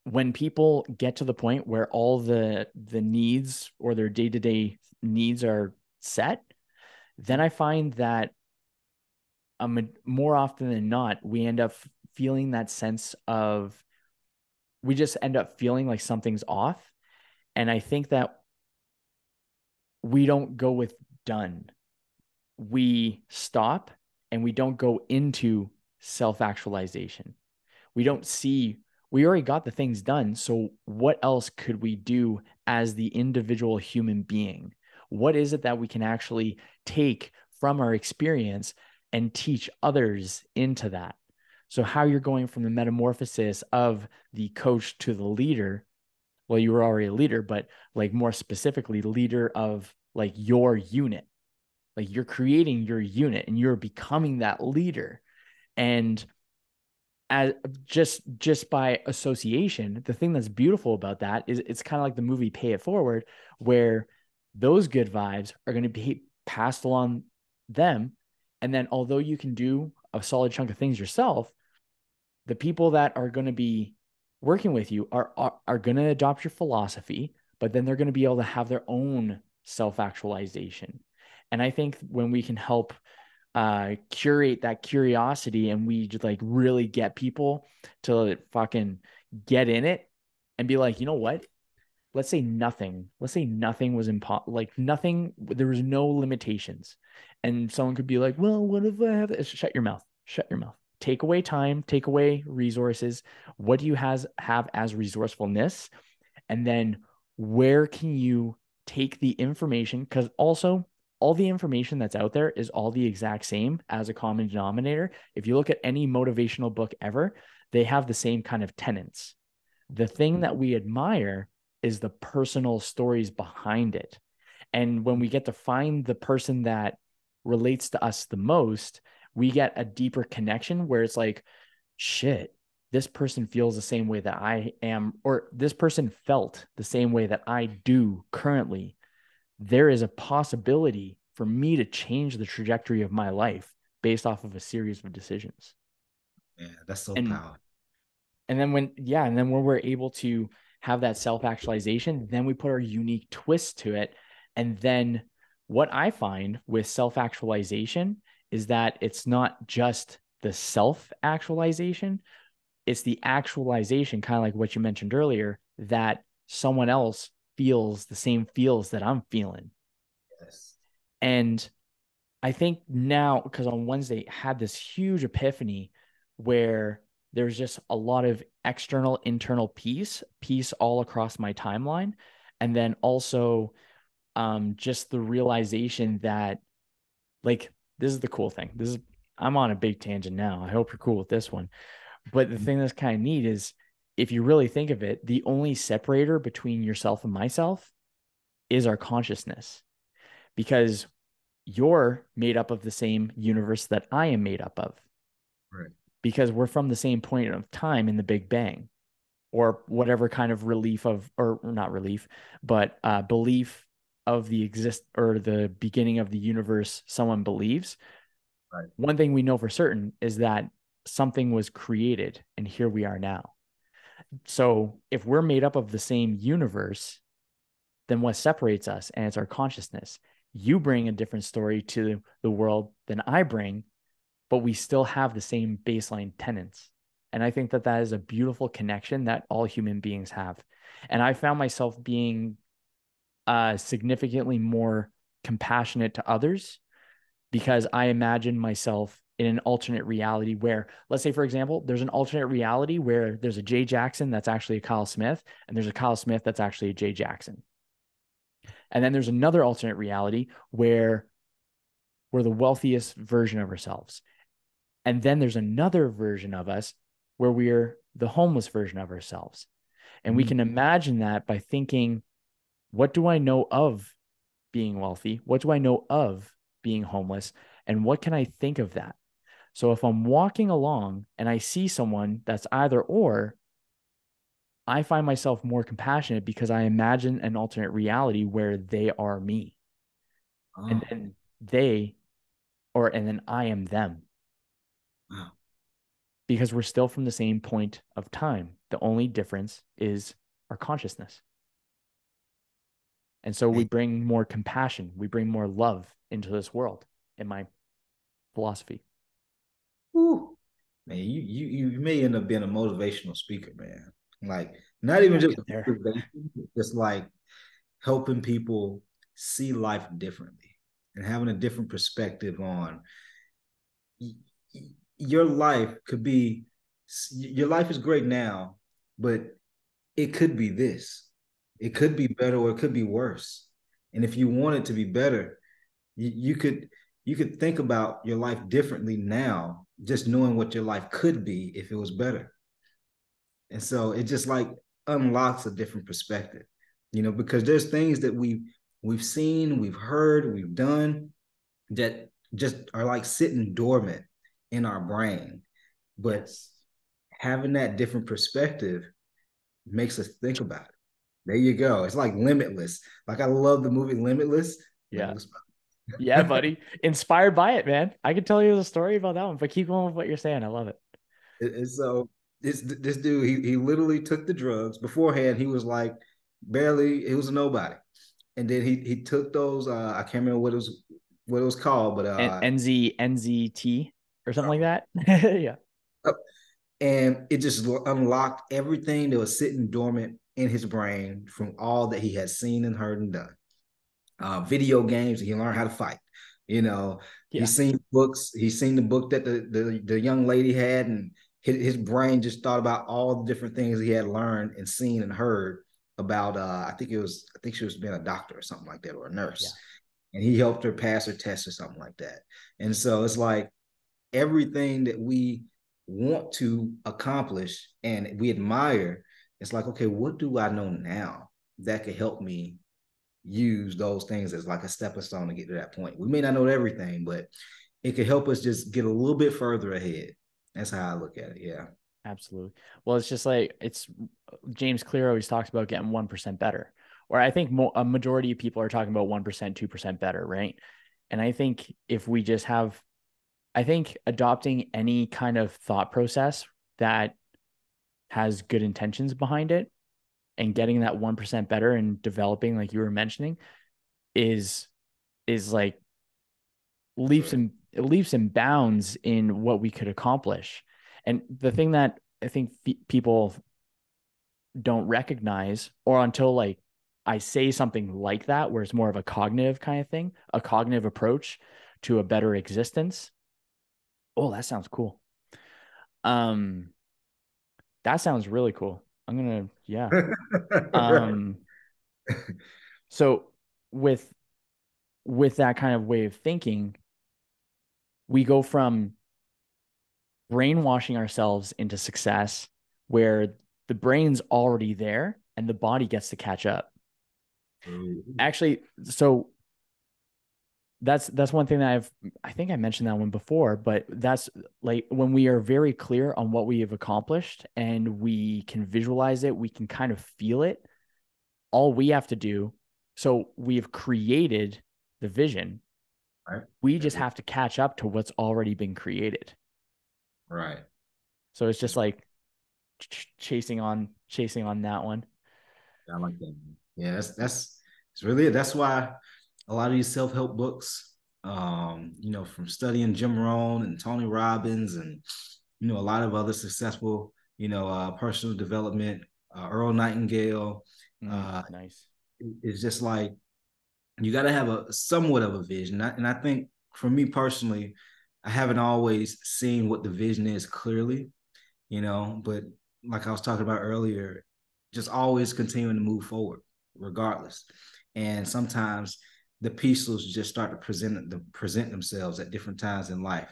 when people get to the point where all the the needs or their day-to-day needs are set then i find that um, more often than not we end up feeling that sense of we just end up feeling like something's off and i think that we don't go with done we stop and we don't go into self actualization we don't see we already got the things done. So, what else could we do as the individual human being? What is it that we can actually take from our experience and teach others into that? So, how you're going from the metamorphosis of the coach to the leader. Well, you were already a leader, but like more specifically, leader of like your unit. Like you're creating your unit and you're becoming that leader. And as just just by association the thing that's beautiful about that is it's kind of like the movie pay it forward where those good vibes are going to be passed along them and then although you can do a solid chunk of things yourself the people that are going to be working with you are are, are going to adopt your philosophy but then they're going to be able to have their own self actualization and i think when we can help uh, curate that curiosity and we just like really get people to fucking get in it and be like, you know what? Let's say nothing. Let's say nothing was impossible. Like nothing. There was no limitations, and someone could be like, "Well, what if I have?" This? Shut your mouth. Shut your mouth. Take away time. Take away resources. What do you has have as resourcefulness, and then where can you take the information? Because also all the information that's out there is all the exact same as a common denominator. If you look at any motivational book ever, they have the same kind of tenets. The thing that we admire is the personal stories behind it. And when we get to find the person that relates to us the most, we get a deeper connection where it's like, shit, this person feels the same way that I am, or this person felt the same way that I do currently there is a possibility for me to change the trajectory of my life based off of a series of decisions. Yeah, that's so and, powerful. And then when yeah, and then when we're able to have that self-actualization, then we put our unique twist to it. And then what I find with self-actualization is that it's not just the self-actualization, it's the actualization, kind of like what you mentioned earlier, that someone else feels the same feels that I'm feeling. Yes. And I think now, because on Wednesday had this huge epiphany where there's just a lot of external, internal peace, peace all across my timeline. And then also um, just the realization that, like, this is the cool thing. This is, I'm on a big tangent now. I hope you're cool with this one. But the mm-hmm. thing that's kind of neat is if you really think of it, the only separator between yourself and myself is our consciousness because you're made up of the same universe that I am made up of. Right. Because we're from the same point of time in the Big Bang or whatever kind of relief of, or not relief, but uh, belief of the exist or the beginning of the universe someone believes. Right. One thing we know for certain is that something was created and here we are now. So if we're made up of the same universe, then what separates us? And it's our consciousness. You bring a different story to the world than I bring, but we still have the same baseline tenets. And I think that that is a beautiful connection that all human beings have. And I found myself being uh, significantly more compassionate to others because I imagine myself in an alternate reality where, let's say, for example, there's an alternate reality where there's a Jay Jackson that's actually a Kyle Smith, and there's a Kyle Smith that's actually a Jay Jackson. And then there's another alternate reality where we're the wealthiest version of ourselves. And then there's another version of us where we're the homeless version of ourselves. And mm-hmm. we can imagine that by thinking, what do I know of being wealthy? What do I know of being homeless? And what can I think of that? So if I'm walking along and I see someone that's either or, I find myself more compassionate because I imagine an alternate reality where they are me. Oh. And then oh. they, or, and then I am them. Wow. Because we're still from the same point of time. The only difference is our consciousness. And so we bring more compassion, we bring more love into this world, in my philosophy. Whew. Man, you you you may end up being a motivational speaker, man. Like not even just just like helping people see life differently and having a different perspective on your life could be your life is great now, but it could be this. It could be better or it could be worse. And if you want it to be better, you, you could you could think about your life differently now just knowing what your life could be if it was better. And so it just like unlocks a different perspective, you know, because there's things that we we've seen, we've heard, we've done that just are like sitting dormant in our brain. But having that different perspective makes us think about it. There you go. It's like limitless. Like I love the movie Limitless. Yeah yeah, buddy. Inspired by it, man. I could tell you the story about that one, but keep going with what you're saying. I love it. And so this this dude, he he literally took the drugs. Beforehand, he was like barely, he was a nobody. And then he he took those, uh, I can't remember what it was what it was called, but uh NZ NZT or something like that. yeah. And it just unlocked everything that was sitting dormant in his brain from all that he had seen and heard and done uh, video games. He learned how to fight. You know, yeah. he's seen books. He's seen the book that the the, the young lady had, and his, his, brain just thought about all the different things he had learned and seen and heard about. Uh, I think it was. I think she was being a doctor or something like that, or a nurse. Yeah. And he helped her pass her test or something like that. And so it's like everything that we want to accomplish and we admire. It's like, okay, what do I know now that could help me use those things as like a stepping stone to get to that point. We may not know everything, but it could help us just get a little bit further ahead. That's how I look at it. Yeah. Absolutely. Well, it's just like it's James Clear always talks about getting 1% better, or I think mo- a majority of people are talking about 1%, 2% better, right? And I think if we just have, I think adopting any kind of thought process that has good intentions behind it and getting that 1% better and developing like you were mentioning is is like leaps and leaps and bounds in what we could accomplish. And the thing that i think people don't recognize or until like i say something like that where it's more of a cognitive kind of thing a cognitive approach to a better existence oh that sounds cool. Um that sounds really cool I'm gonna yeah. um so with with that kind of way of thinking, we go from brainwashing ourselves into success where the brain's already there and the body gets to catch up. Actually, so that's that's one thing that I've I think I mentioned that one before, but that's like when we are very clear on what we have accomplished and we can visualize it, we can kind of feel it. All we have to do, so we've created the vision. Right. We just have to catch up to what's already been created. Right. So it's just like ch- chasing on chasing on that one. I like that. Yeah, that's that's It's really that's why a lot of these self help books, um, you know, from studying Jim Rohn and Tony Robbins and you know a lot of other successful, you know, uh, personal development, uh, Earl Nightingale. Mm, uh, nice. It's just like you got to have a somewhat of a vision, and I think for me personally, I haven't always seen what the vision is clearly, you know, but like I was talking about earlier, just always continuing to move forward regardless. And sometimes the pieces just start to present the present themselves at different times in life,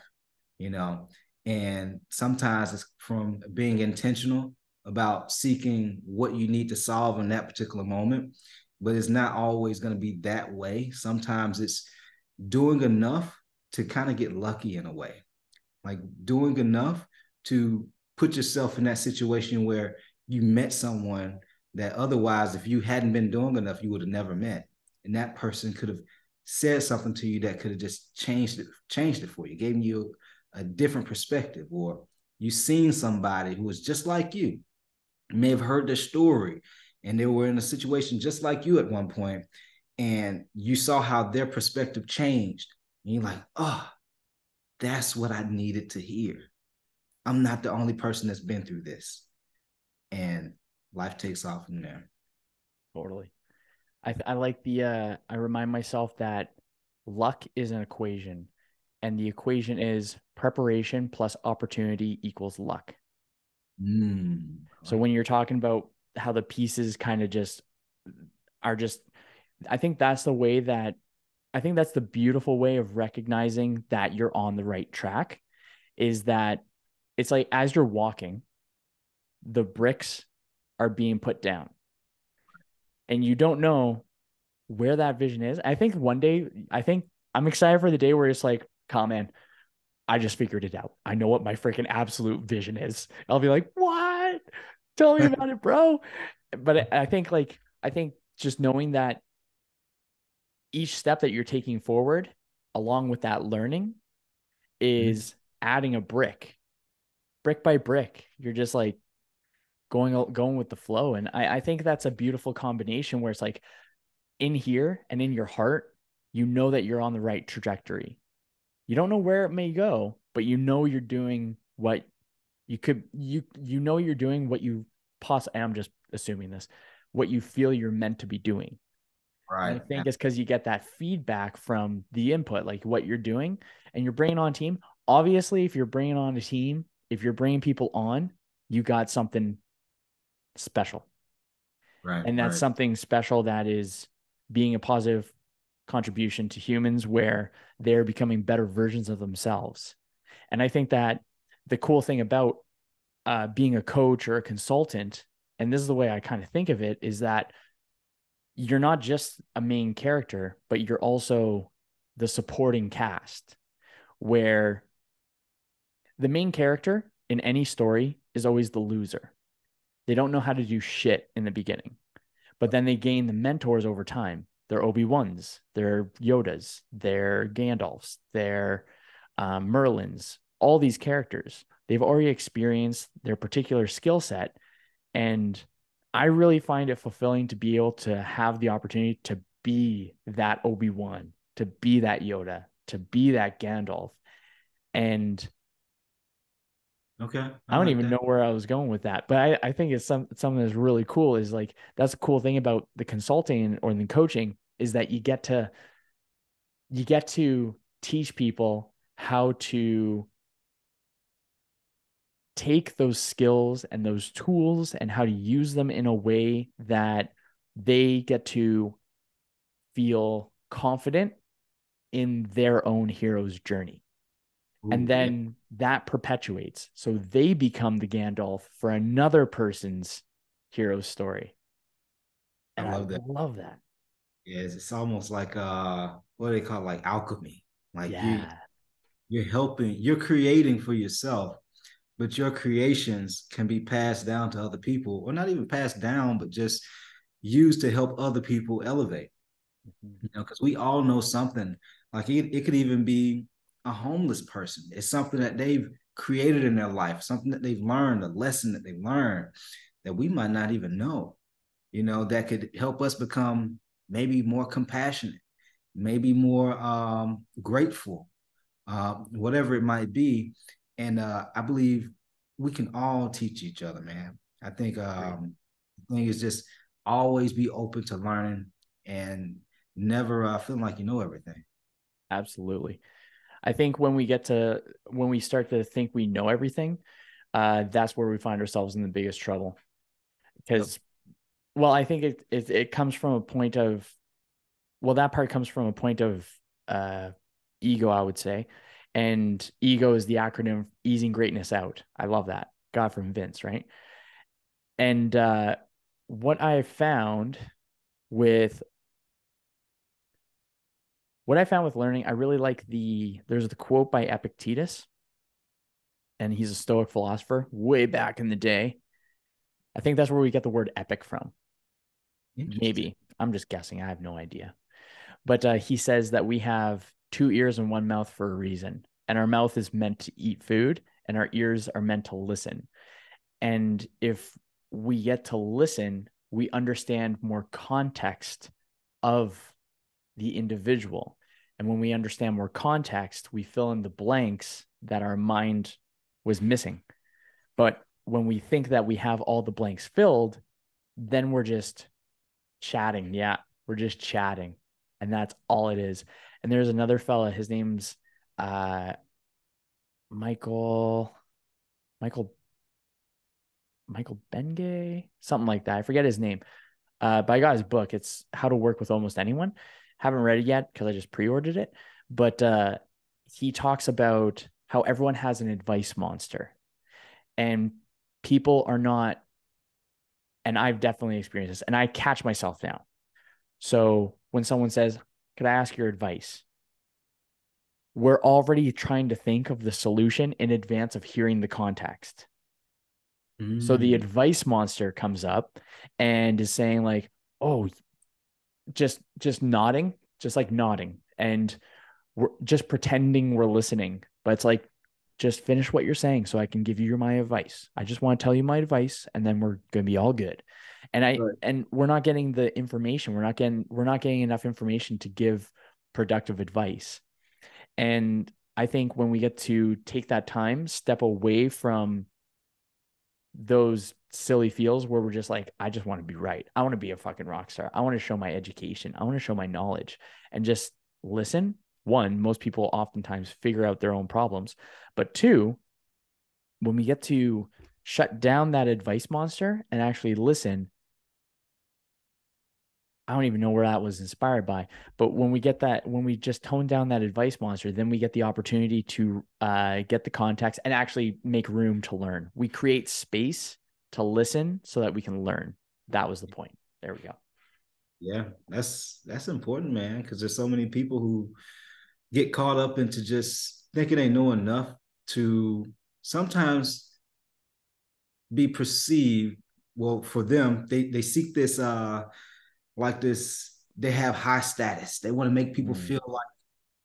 you know. And sometimes it's from being intentional about seeking what you need to solve in that particular moment, but it's not always going to be that way. Sometimes it's doing enough to kind of get lucky in a way, like doing enough to put yourself in that situation where you met someone that otherwise, if you hadn't been doing enough, you would have never met. And that person could have said something to you that could have just changed it, changed it for you, gave you a, different perspective, or you seen somebody who was just like you, may have heard their story, and they were in a situation just like you at one point, and you saw how their perspective changed. And you're like, oh, that's what I needed to hear. I'm not the only person that's been through this. And life takes off from there. Totally. I I like the uh I remind myself that luck is an equation and the equation is preparation plus opportunity equals luck. Mm, so when you're talking about how the pieces kind of just are just I think that's the way that I think that's the beautiful way of recognizing that you're on the right track is that it's like as you're walking the bricks are being put down and you don't know where that vision is. I think one day, I think I'm excited for the day where it's like, come man, I just figured it out. I know what my freaking absolute vision is. I'll be like, what? Tell me about it, bro. But I think like, I think just knowing that each step that you're taking forward, along with that learning, mm-hmm. is mm-hmm. adding a brick, brick by brick. You're just like, going going with the flow. And I, I think that's a beautiful combination where it's like in here and in your heart, you know that you're on the right trajectory. You don't know where it may go, but you know you're doing what you could you you know you're doing what you possibly I'm just assuming this, what you feel you're meant to be doing. Right. And I think it's because you get that feedback from the input, like what you're doing, and you're bringing on team. Obviously, if you're bringing on a team, if you're bringing people on, you got something special. Right. And that's right. something special that is being a positive contribution to humans where they're becoming better versions of themselves. And I think that the cool thing about uh, being a coach or a consultant, and this is the way I kind of think of it, is that you're not just a main character, but you're also the supporting cast, where the main character in any story is always the loser. They don't know how to do shit in the beginning, but then they gain the mentors over time. They're Obi Wans, they're Yodas, they're Gandalfs, they're um, Merlins. All these characters, they've already experienced their particular skill set, and I really find it fulfilling to be able to have the opportunity to be that Obi Wan, to be that Yoda, to be that Gandalf, and Okay. I, I don't like even that. know where I was going with that, but I, I think it's some something that's really cool. Is like that's a cool thing about the consulting or the coaching is that you get to you get to teach people how to take those skills and those tools and how to use them in a way that they get to feel confident in their own hero's journey. Ooh, and then yeah. that perpetuates. So they become the Gandalf for another person's hero story. And I love that. I that. Love that. Yeah, it's almost like uh what do they call it? like alchemy. Like yeah. you you're helping, you're creating for yourself, but your creations can be passed down to other people, or not even passed down, but just used to help other people elevate. Mm-hmm. You know, because we all know something. Like it, it could even be a homeless person. It's something that they've created in their life, something that they've learned, a lesson that they've learned that we might not even know, you know, that could help us become maybe more compassionate, maybe more um, grateful, uh, whatever it might be. And uh, I believe we can all teach each other, man. I think um, the thing is just always be open to learning and never uh, feeling like you know everything. Absolutely. I think when we get to when we start to think we know everything, uh, that's where we find ourselves in the biggest trouble. Because, yep. well, I think it, it it comes from a point of, well, that part comes from a point of uh, ego, I would say, and ego is the acronym easing greatness out. I love that. Got from Vince, right? And uh, what I found with what I found with learning, I really like the there's the quote by Epictetus, and he's a Stoic philosopher way back in the day. I think that's where we get the word epic from. Maybe I'm just guessing. I have no idea. But uh, he says that we have two ears and one mouth for a reason, and our mouth is meant to eat food, and our ears are meant to listen. And if we get to listen, we understand more context of the individual. And when we understand more context, we fill in the blanks that our mind was missing. But when we think that we have all the blanks filled, then we're just chatting. Yeah, we're just chatting. And that's all it is. And there's another fella, his name's uh Michael Michael Michael Bungay, something like that. I forget his name. Uh, but I got his book. It's How to Work with Almost Anyone. Haven't read it yet because I just pre-ordered it. But uh, he talks about how everyone has an advice monster, and people are not. And I've definitely experienced this, and I catch myself now. So when someone says, "Could I ask your advice?" We're already trying to think of the solution in advance of hearing the context. Mm. So the mm. advice monster comes up and is saying like, "Oh, just just nodding, just like nodding and we're just pretending we're listening. But it's like just finish what you're saying so I can give you my advice. I just want to tell you my advice and then we're going to be all good. And I right. and we're not getting the information. We're not getting we're not getting enough information to give productive advice. And I think when we get to take that time, step away from those silly feels where we're just like, I just want to be right. I want to be a fucking rock star. I want to show my education. I want to show my knowledge and just listen. One, most people oftentimes figure out their own problems. But two, when we get to shut down that advice monster and actually listen, I don't even know where that was inspired by. But when we get that, when we just tone down that advice monster, then we get the opportunity to uh, get the context and actually make room to learn. We create space to listen so that we can learn. That was the point. There we go. Yeah, that's that's important, man, because there's so many people who get caught up into just thinking they know enough to sometimes be perceived. Well, for them, they they seek this uh like this. They have high status. They want to make people mm. feel like,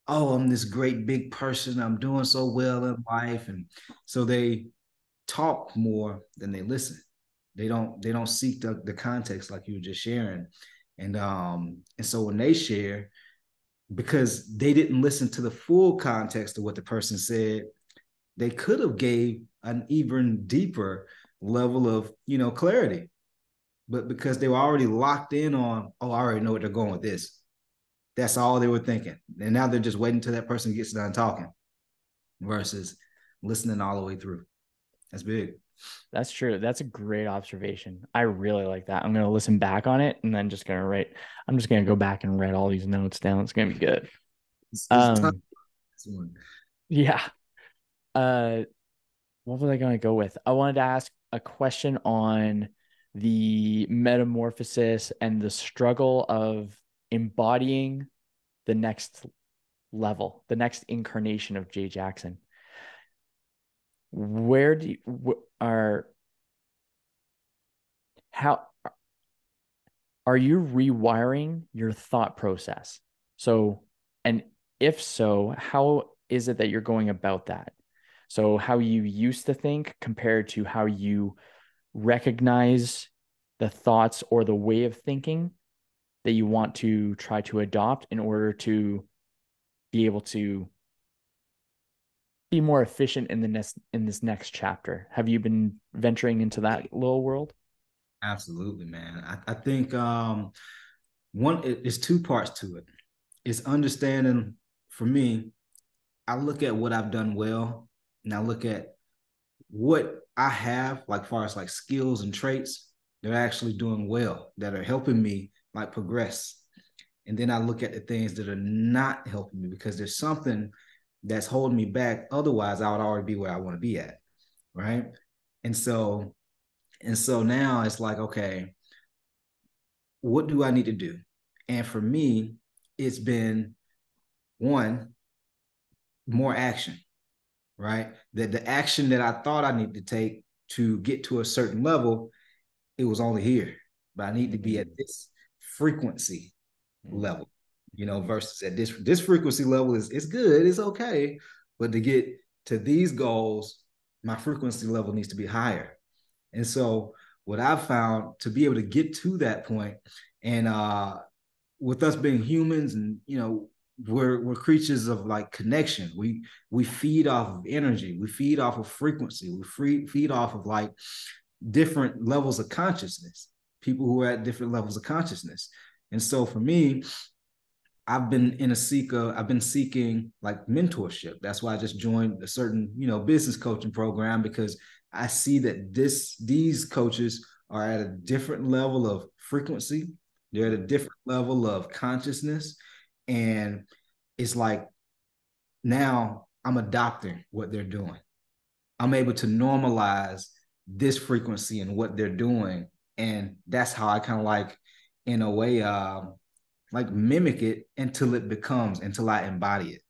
oh, I'm this great big person. I'm doing so well in life, and so they talk more than they listen. They don't they don't seek the, the context like you were just sharing. And um and so when they share, because they didn't listen to the full context of what the person said, they could have gave an even deeper level of you know clarity. But because they were already locked in on, oh, I already know what they're going with this. That's all they were thinking. And now they're just waiting till that person gets done talking versus listening all the way through. That's big. That's true. That's a great observation. I really like that. I'm gonna listen back on it and then just gonna write. I'm just gonna go back and write all these notes down. It's gonna be good. It's, it's um, yeah. Uh, what was I gonna go with? I wanted to ask a question on the metamorphosis and the struggle of embodying the next level, the next incarnation of Jay Jackson where do you are how are you rewiring your thought process? So and if so how is it that you're going about that? So how you used to think compared to how you recognize the thoughts or the way of thinking that you want to try to adopt in order to be able to be more efficient in the next in this next chapter? Have you been venturing into that little world? Absolutely man. I, I think um one it, it's two parts to it. It's understanding for me i look at what i've done well and i look at what i have like far as like skills and traits that are actually doing well that are helping me like progress. And then i look at the things that are not helping me because there's something that's holding me back. Otherwise i would already be where i want to be at right? And so and so now it's like okay what do i need to do? And for me it's been one more action right? That the action that i thought i needed to take to get to a certain level it was only here but i need to be at mm-hmm. this frequency level, you know, versus at this this frequency level is it's good, it's okay, but to get to these goals, my frequency level needs to be higher. And so what I've found to be able to get to that point, and uh with us being humans and you know we're we're creatures of like connection. We we feed off of energy. We feed off of frequency. We free, feed off of like different levels of consciousness. People who are at different levels of consciousness. And so for me, I've been in a seeker, I've been seeking like mentorship. That's why I just joined a certain, you know, business coaching program because I see that this these coaches are at a different level of frequency. They're at a different level of consciousness. And it's like now I'm adopting what they're doing. I'm able to normalize this frequency and what they're doing. And that's how I kind of like in a way um like mimic it until it becomes until I embody it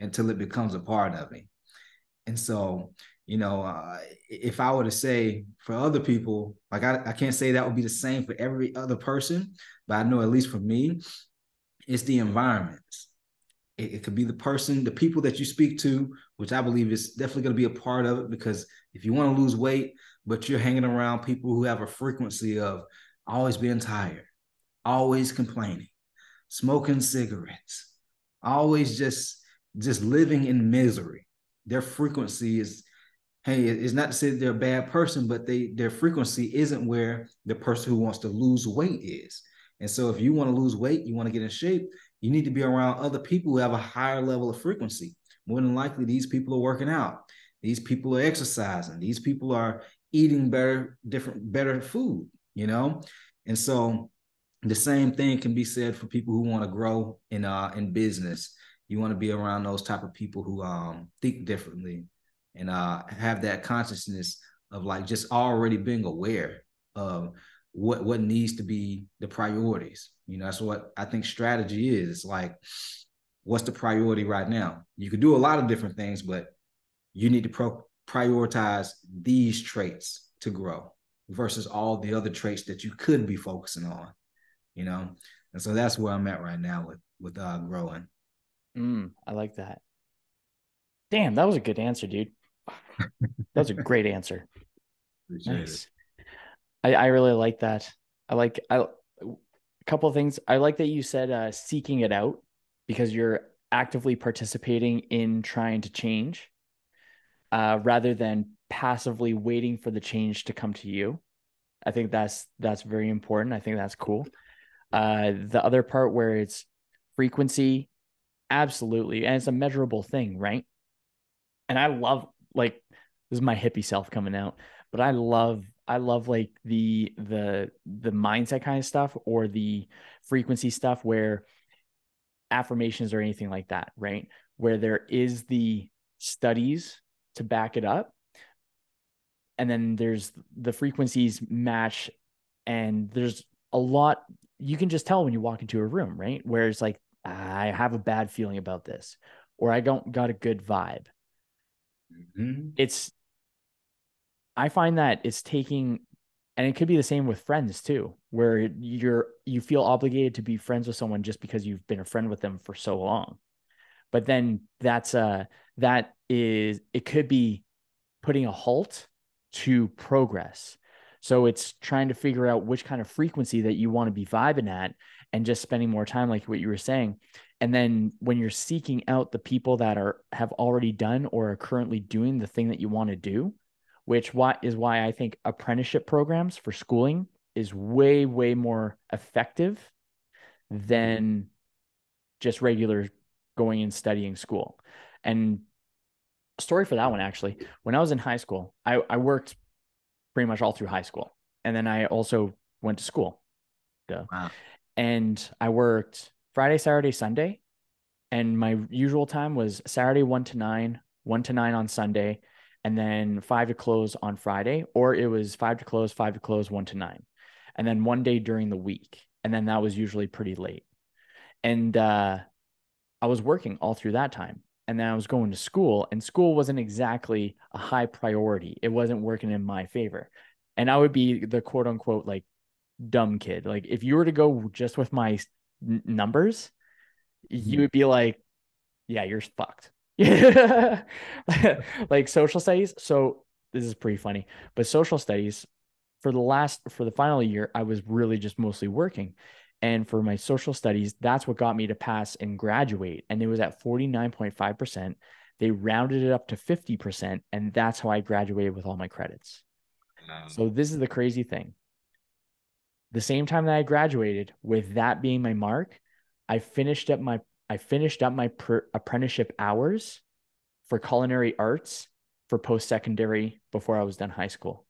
until it becomes a part of me. And so, you know, uh, if I were to say for other people, like I, I can't say that would be the same for every other person, but I know at least for me, it's the environments. It, it could be the person, the people that you speak to, which I believe is definitely going to be a part of it. Because if you want to lose weight, but you're hanging around people who have a frequency of always being tired, always complaining, smoking cigarettes, always just just living in misery. Their frequency is, hey, it's not to say they're a bad person, but they their frequency isn't where the person who wants to lose weight is. And so if you want to lose weight, you want to get in shape, you need to be around other people who have a higher level of frequency. More than likely, these people are working out. These people are exercising. These people are eating better, different, better food, you know? And so the same thing can be said for people who want to grow in uh in business. You want to be around those type of people who um think differently and uh have that consciousness of like just already being aware of what what needs to be the priorities. You know, that's what I think strategy is. It's like what's the priority right now? You could do a lot of different things, but you need to pro- prioritize these traits to grow versus all the other traits that you could be focusing on you know? And so that's where i'm at right now with with uh growing. Mm, i like that. Damn that was a good answer dude. That was a great answer. Appreciate nice. I, I really like that. I like i a couple of things. I like that you said uh seeking it out because you're actively participating in trying to change uh rather than passively waiting for the change to come to you. I think that's that's very important. I think that's cool uh, the other part where it's frequency, absolutely, and it's a measurable thing, right? And I love like this is my hippie self coming out, but I love I love like the the the mindset kind of stuff or the frequency stuff where affirmations or anything like that, right? Where there is the studies to back it up. And then there's the frequencies match and there's a lot you can just tell when you walk into a room, right? Where it's like, I have a bad feeling about this, or I don't got a good vibe. Mm-hmm. It's, I find that it's taking, and it could be the same with friends too, where you're, you feel obligated to be friends with someone just because you've been a friend with them for so long. But then that's, uh, that is, it could be putting a halt to progress so it's trying to figure out which kind of frequency that you want to be vibing at and just spending more time like what you were saying. And then when you're seeking out the people that are have already done or are currently doing the thing that you want to do which why is why i think apprenticeship programs for schooling is way way more effective than mm-hmm. just regular going and studying school. And story for that one actually. When i was in high school i, I worked pretty much all through high school. And then i also went to school Duh. Wow. and i worked friday saturday sunday. And my usual time was saturday 1 to 9 1 to 9 on sunday and then 5 to close on friday or it was 5 to close 5 to close 1 to 9 and then one day during the week. And then that was usually pretty late. And uh, i was working all through that time and then I was going to school, and school wasn't exactly a high priority. It wasn't working in my favor. And I would be the quote unquote like dumb kid. Like if you were to go just with my n- numbers, mm-hmm. you would be like, yeah, you're fucked. like social studies. So this is pretty funny, but social studies for the last for the final year, I was really just mostly working. And for my social studies, that's what got me to pass and graduate. And it was at 49.5%. They rounded it up to 50%. And that's how I graduated with all my credits. Wow. So this is the crazy thing. The same time that I graduated, with that being my mark, I finished up my I finished up my apprenticeship hours for culinary arts for post secondary before I was done high school.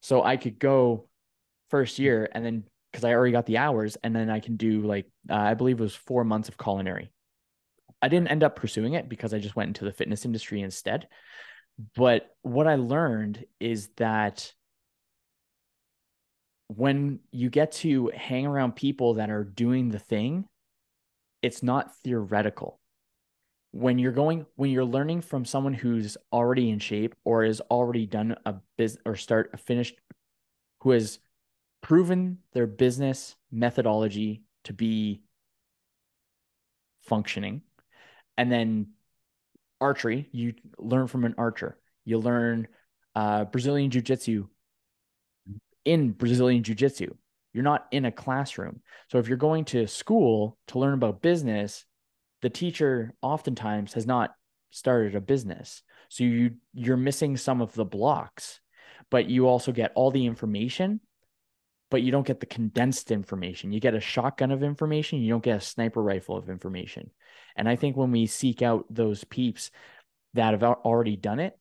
So I could go first year and then because I already got the hours, and then I can do like uh, I believe it was four months of culinary. I didn't end up pursuing it because I just went into the fitness industry instead. But what I learned is that when you get to hang around people that are doing the thing, it's not theoretical. When you're going, when you're learning from someone who's already in shape or has already done a business or start a finished, who has proven their business methodology to be functioning. And then archery, you learn from an archer. You learn uh, Brazilian Jiu Jitsu in Brazilian Jiu Jitsu. You're not in a classroom. So if you're going to school to learn about business, the teacher oftentimes has not started a business. So you you're missing some of the blocks, but you also get all the information but you don't get the condensed information. You get a shotgun of information, you don't get a sniper rifle of information. And I think when we seek out those peeps that have already done it,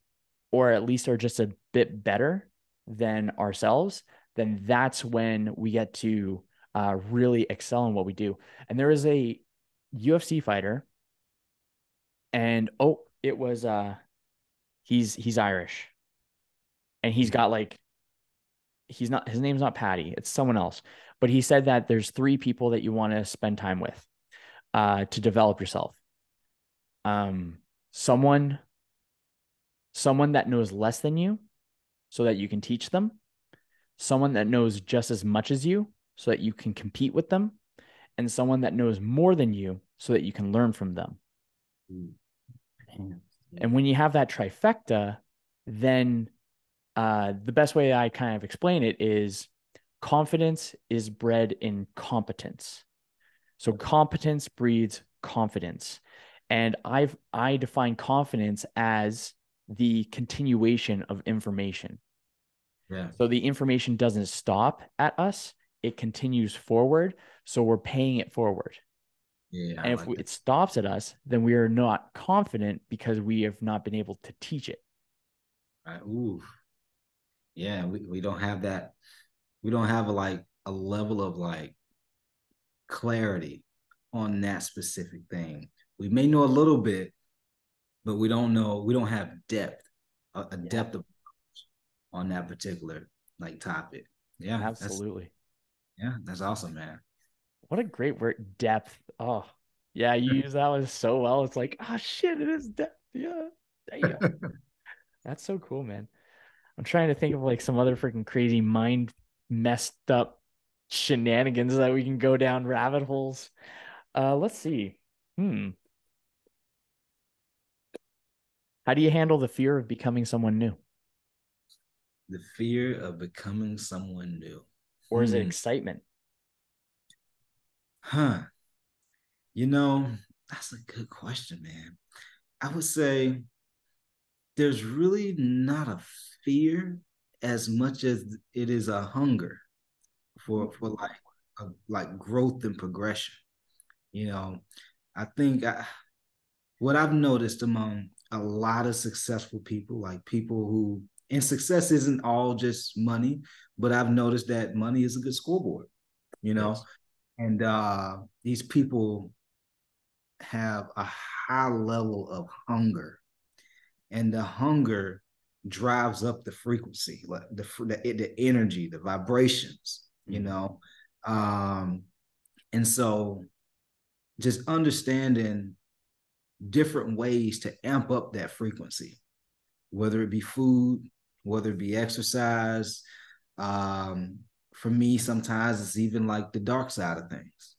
or at least are just a bit better than ourselves, then that's when we get to uh, really excel in what we do. And there is a UFC fighter, and oh, it was uh, he's he's Irish, and he's got like he's not his name's not Patty, it's someone else. But he said that there's three people that you want to spend time with uh, to develop yourself. Um, someone, someone that knows less than you, so that you can teach them. Someone that knows just as much as you, so that you can compete with them, and someone that knows more than you, so that you can learn from them. And when you have that trifecta, then uh, the best way I kind of explain it is confidence is bred in competence. So competence breeds confidence. And I've I define confidence as the continuation of information. Yeah. So the information doesn't stop at us, it continues forward. So we're paying it forward. Yeah, and if like it stops at us, then we are not confident because we have not been able to teach it. Right. Ooh, yeah, we, we don't have that. We don't have a, like a level of like clarity on that specific thing. We may know a little bit, but we don't know. We don't have depth, a, a yeah. depth of on that particular like topic. Yeah, absolutely. That's, yeah, that's awesome, man. What a great word, depth. Oh, yeah, you use that one so well. It's like, oh shit, it is depth. Yeah, damn. that's so cool, man. I'm trying to think of like some other freaking crazy mind messed up shenanigans that we can go down rabbit holes. Uh, let's see. Hmm. How do you handle the fear of becoming someone new? The fear of becoming someone new. Or is hmm. it excitement? Huh. You know, that's a good question, man. I would say there's really not a fear as much as it is a hunger for for like a, like growth and progression. You know, I think I, what I've noticed among a lot of successful people, like people who, and success isn't all just money, but I've noticed that money is a good scoreboard, you know, yes. and uh, these people have a high level of hunger, and the hunger drives up the frequency, like the the, the energy, the vibrations, you mm-hmm. know, um, and so just understanding different ways to amp up that frequency, whether it be food, whether it be exercise. Um, for me, sometimes it's even like the dark side of things,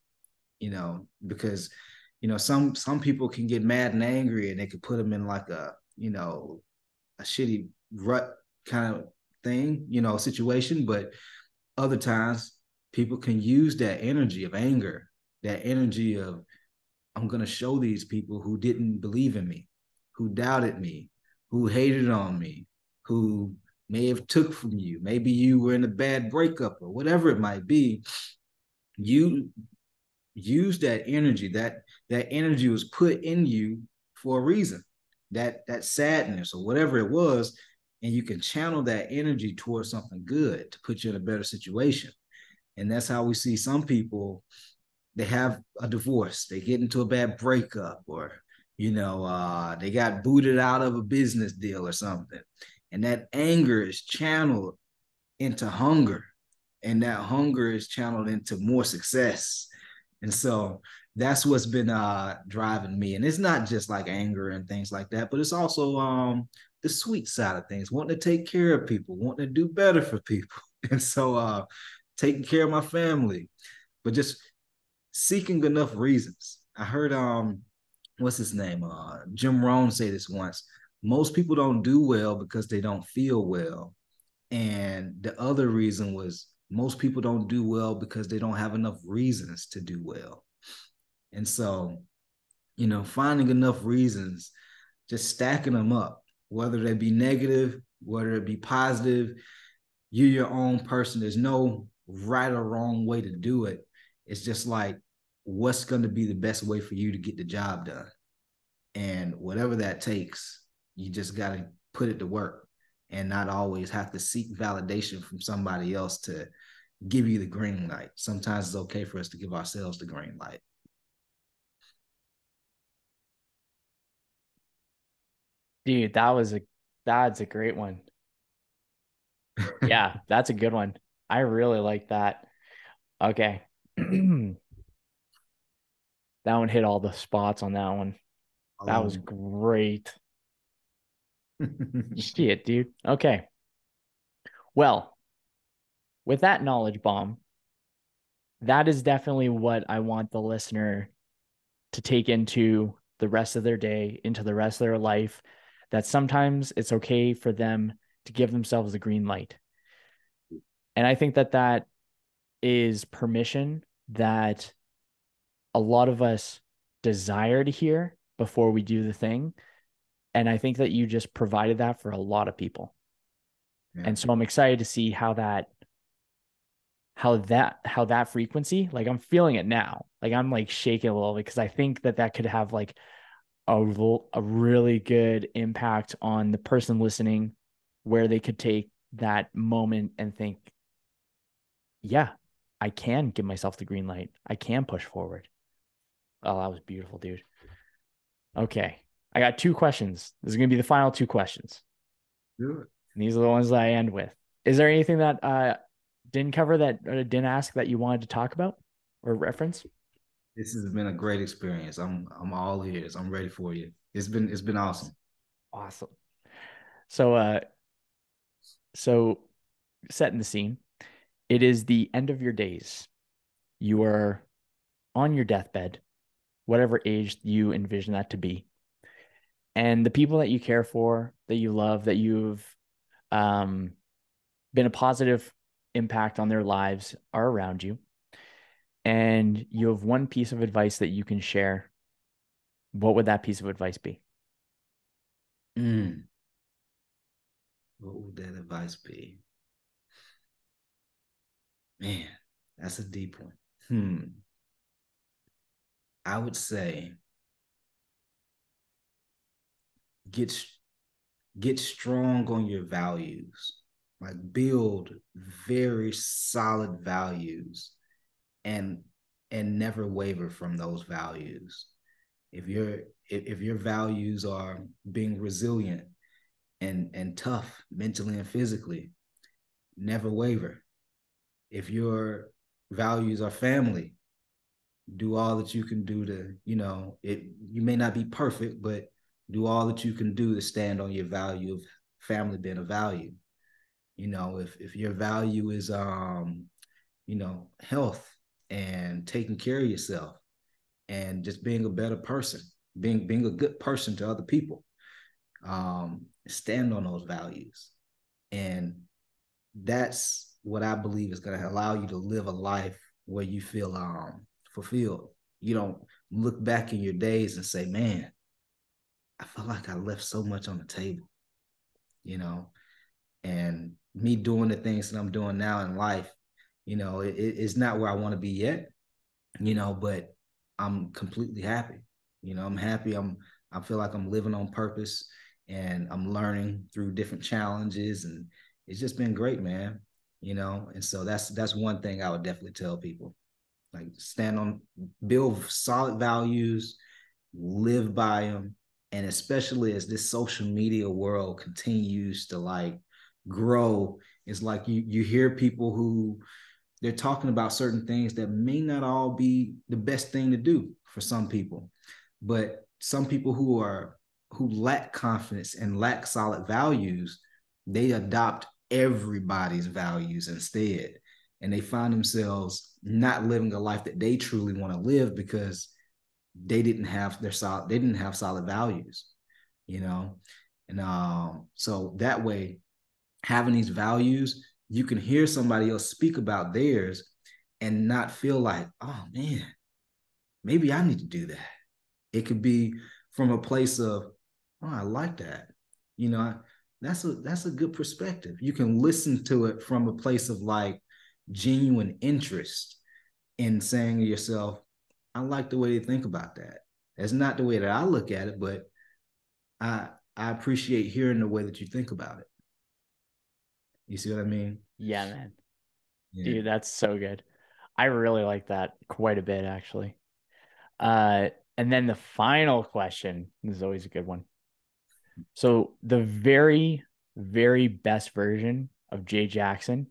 you know, because you know some some people can get mad and angry, and they could put them in like a you know a shitty rut kind of thing, you know, situation. But other times, people can use that energy of anger, that energy of I'm going to show these people who didn't believe in me, who doubted me, who hated on me, who may have took from you. Maybe you were in a bad breakup or whatever it might be. You use that energy. That that energy was put in you for a reason. That that sadness or whatever it was, and you can channel that energy towards something good to put you in a better situation. And that's how we see some people they have a divorce, they get into a bad breakup, or you know, uh, they got booted out of a business deal or something. And that anger is channeled into hunger. And that hunger is channeled into more success. And so that's what's been uh, driving me. And it's not just like anger and things like that, but it's also um, the sweet side of things, wanting to take care of people, wanting to do better for people. And so uh, taking care of my family, but just seeking enough reasons. I heard um what's his name? Uh Jim Rohn say this once. Most people don't do well because they don't feel well. And the other reason was most people don't do well because they don't have enough reasons to do well. And so, you know, finding enough reasons, just stacking them up, whether they be negative, whether it be positive, you're your own person. There's no right or wrong way to do it. It's just like what's going to be the best way for you to get the job done. And whatever that takes, you just got to put it to work and not always have to seek validation from somebody else to give you the green light. Sometimes it's okay for us to give ourselves the green light. Dude, that was a that's a great one. yeah, that's a good one. I really like that. Okay. That one hit all the spots on that one. That was great. Shit, dude. Okay. Well, with that knowledge bomb, that is definitely what I want the listener to take into the rest of their day, into the rest of their life. That sometimes it's okay for them to give themselves a green light. And I think that that is permission that a lot of us desire to hear before we do the thing. And I think that you just provided that for a lot of people. Yeah. And so I'm excited to see how that how that how that frequency like i'm feeling it now like i'm like shaking a little bit because i think that that could have like a, a really good impact on the person listening where they could take that moment and think yeah i can give myself the green light i can push forward Oh, that was beautiful, dude. Okay. I got two questions. This is going to be the final two questions. Do it. And these are the ones that I end with. Is there anything that uh didn't cover that didn't ask that you wanted to talk about or reference? This has been a great experience. I'm I'm all ears. I'm ready for you. It's been it's been awesome. Awesome. So uh so setting the scene. It is the end of your days. You are on your deathbed whatever age you envision that to be. And the people that you care for, that you love, that you've um, been a positive impact on their lives are around you. And you have one piece of advice that you can share, what would that piece of advice be? Mm. What would that advice be? Man, that's a deep one. Hmm. I would say get get strong on your values. Like build very solid values and and never waver from those values. If your if, if your values are being resilient and and tough mentally and physically, never waver. If your values are family, do all that you can do to, you know, it you may not be perfect, but do all that you can do to stand on your value of family being a value. You know, if if your value is um, you know, health and taking care of yourself and just being a better person, being being a good person to other people. Um, stand on those values. And that's what I believe is going to allow you to live a life where you feel um fulfilled. You don't look back in your days and say, man, I felt like I left so much on the table, you know, and me doing the things that I'm doing now in life, you know, it, it's not where I want to be yet, you know, but I'm completely happy. You know, I'm happy. I'm I feel like I'm living on purpose and I'm learning through different challenges and it's just been great, man. You know, and so that's that's one thing I would definitely tell people. Like stand on build solid values, live by them, and especially as this social media world continues to like grow, it's like you you hear people who they're talking about certain things that may not all be the best thing to do for some people. But some people who are who lack confidence and lack solid values they adopt everybody's values instead. And they find themselves not living a life that they truly want to live because they didn't have their solid they didn't have solid values you know? And um so that way having these values you can hear somebody else speak about theirs and not feel like oh man maybe i need to do that. It could be from a place of oh i like that. You know that's a that's a good perspective. You can listen to it from a place of like genuine interest in saying to yourself i like the way they think about that. That's not the way that i look at it but i i appreciate hearing the way that you think about it you see what i mean yeah man yeah. dude that's so good i really like that quite a bit actually uh and then the final question is always a good one so the very, very best version of Jay Jackson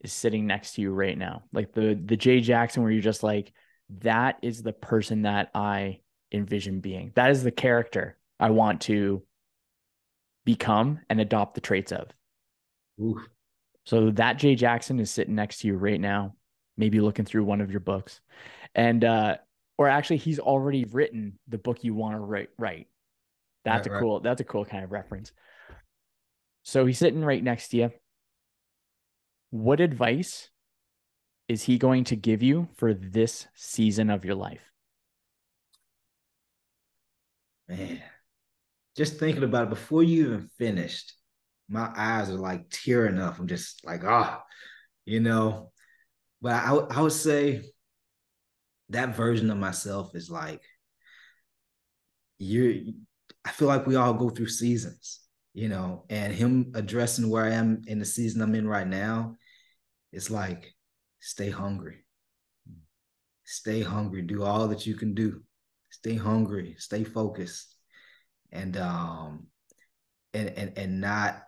is sitting next to you right now. Like the the Jay Jackson where you're just like, that is the person that I envision being. That is the character I want to become and adopt the traits of. Oof. So that Jay Jackson is sitting next to you right now, maybe looking through one of your books. And uh or actually he's already written the book you want to write write. That's right, a cool. Right. That's a cool kind of reference. So he's sitting right next to you. What advice is he going to give you for this season of your life? Man, just thinking about it before you even finished, my eyes are like tearing up. I'm just like, ah, you know. But I, I would say that version of myself is like you're I feel like we all go through seasons, you know, and him addressing where I am in the season I'm in right now, it's like stay hungry. Stay hungry. Do all that you can do. Stay hungry. Stay focused. And um and and and not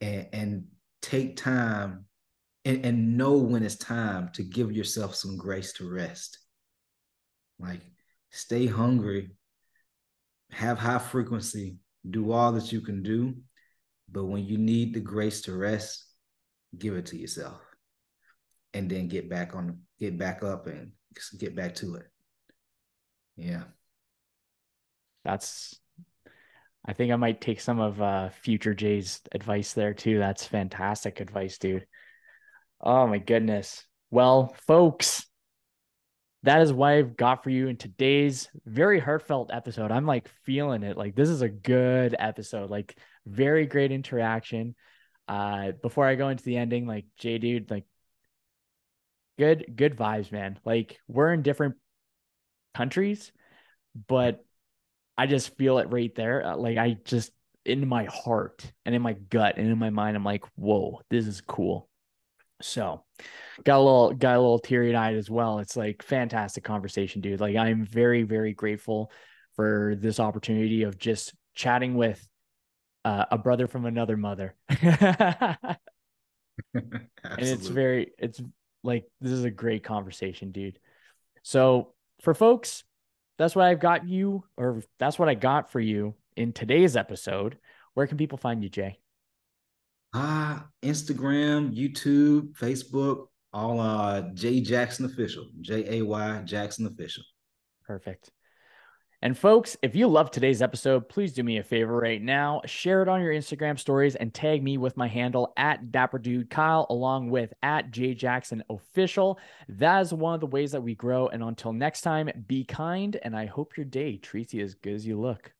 and and take time and, and know when it's time to give yourself some grace to rest. Like stay hungry have high frequency, do all that you can do. But when you need the grace to rest, give it to yourself. And then get back on, get back up and get back to it. Yeah. That's, I think I might take some of uh, future Jay's advice there too. That's fantastic advice, dude. Oh my goodness. Well, folks, that is what I've got for you in today's very heartfelt episode. I'm like feeling it. Like this is a good episode. Like very great interaction. Uh before I go into the ending, like Jay dude, like good good vibes, man. Like we're in different countries, but I just feel it right there. Uh, like I just in my heart and in my gut and in my mind, I'm like, whoa, this is cool. So got a little got a little teary eyed as well. It's like fantastic conversation, dude. Like I'm very, very grateful for this opportunity of just chatting with uh, a brother from another mother. and it's very it's like this is a great conversation, dude. So for folks, that's what I've got you, or that's what I got for you in today's episode. Where can people find you, Jay? Ah, uh, Instagram, YouTube, Facebook, all uh Jay Jackson Official, J A Y Jackson Official. Perfect. And folks, if you love today's episode, please do me a favor right now. Share it on your Instagram stories and tag me with my handle at Dapper Dude Kyle, along with at Jay Jackson Official. That is one of the ways that we grow. And until next time, be kind, and I hope your day treats you as good as you look.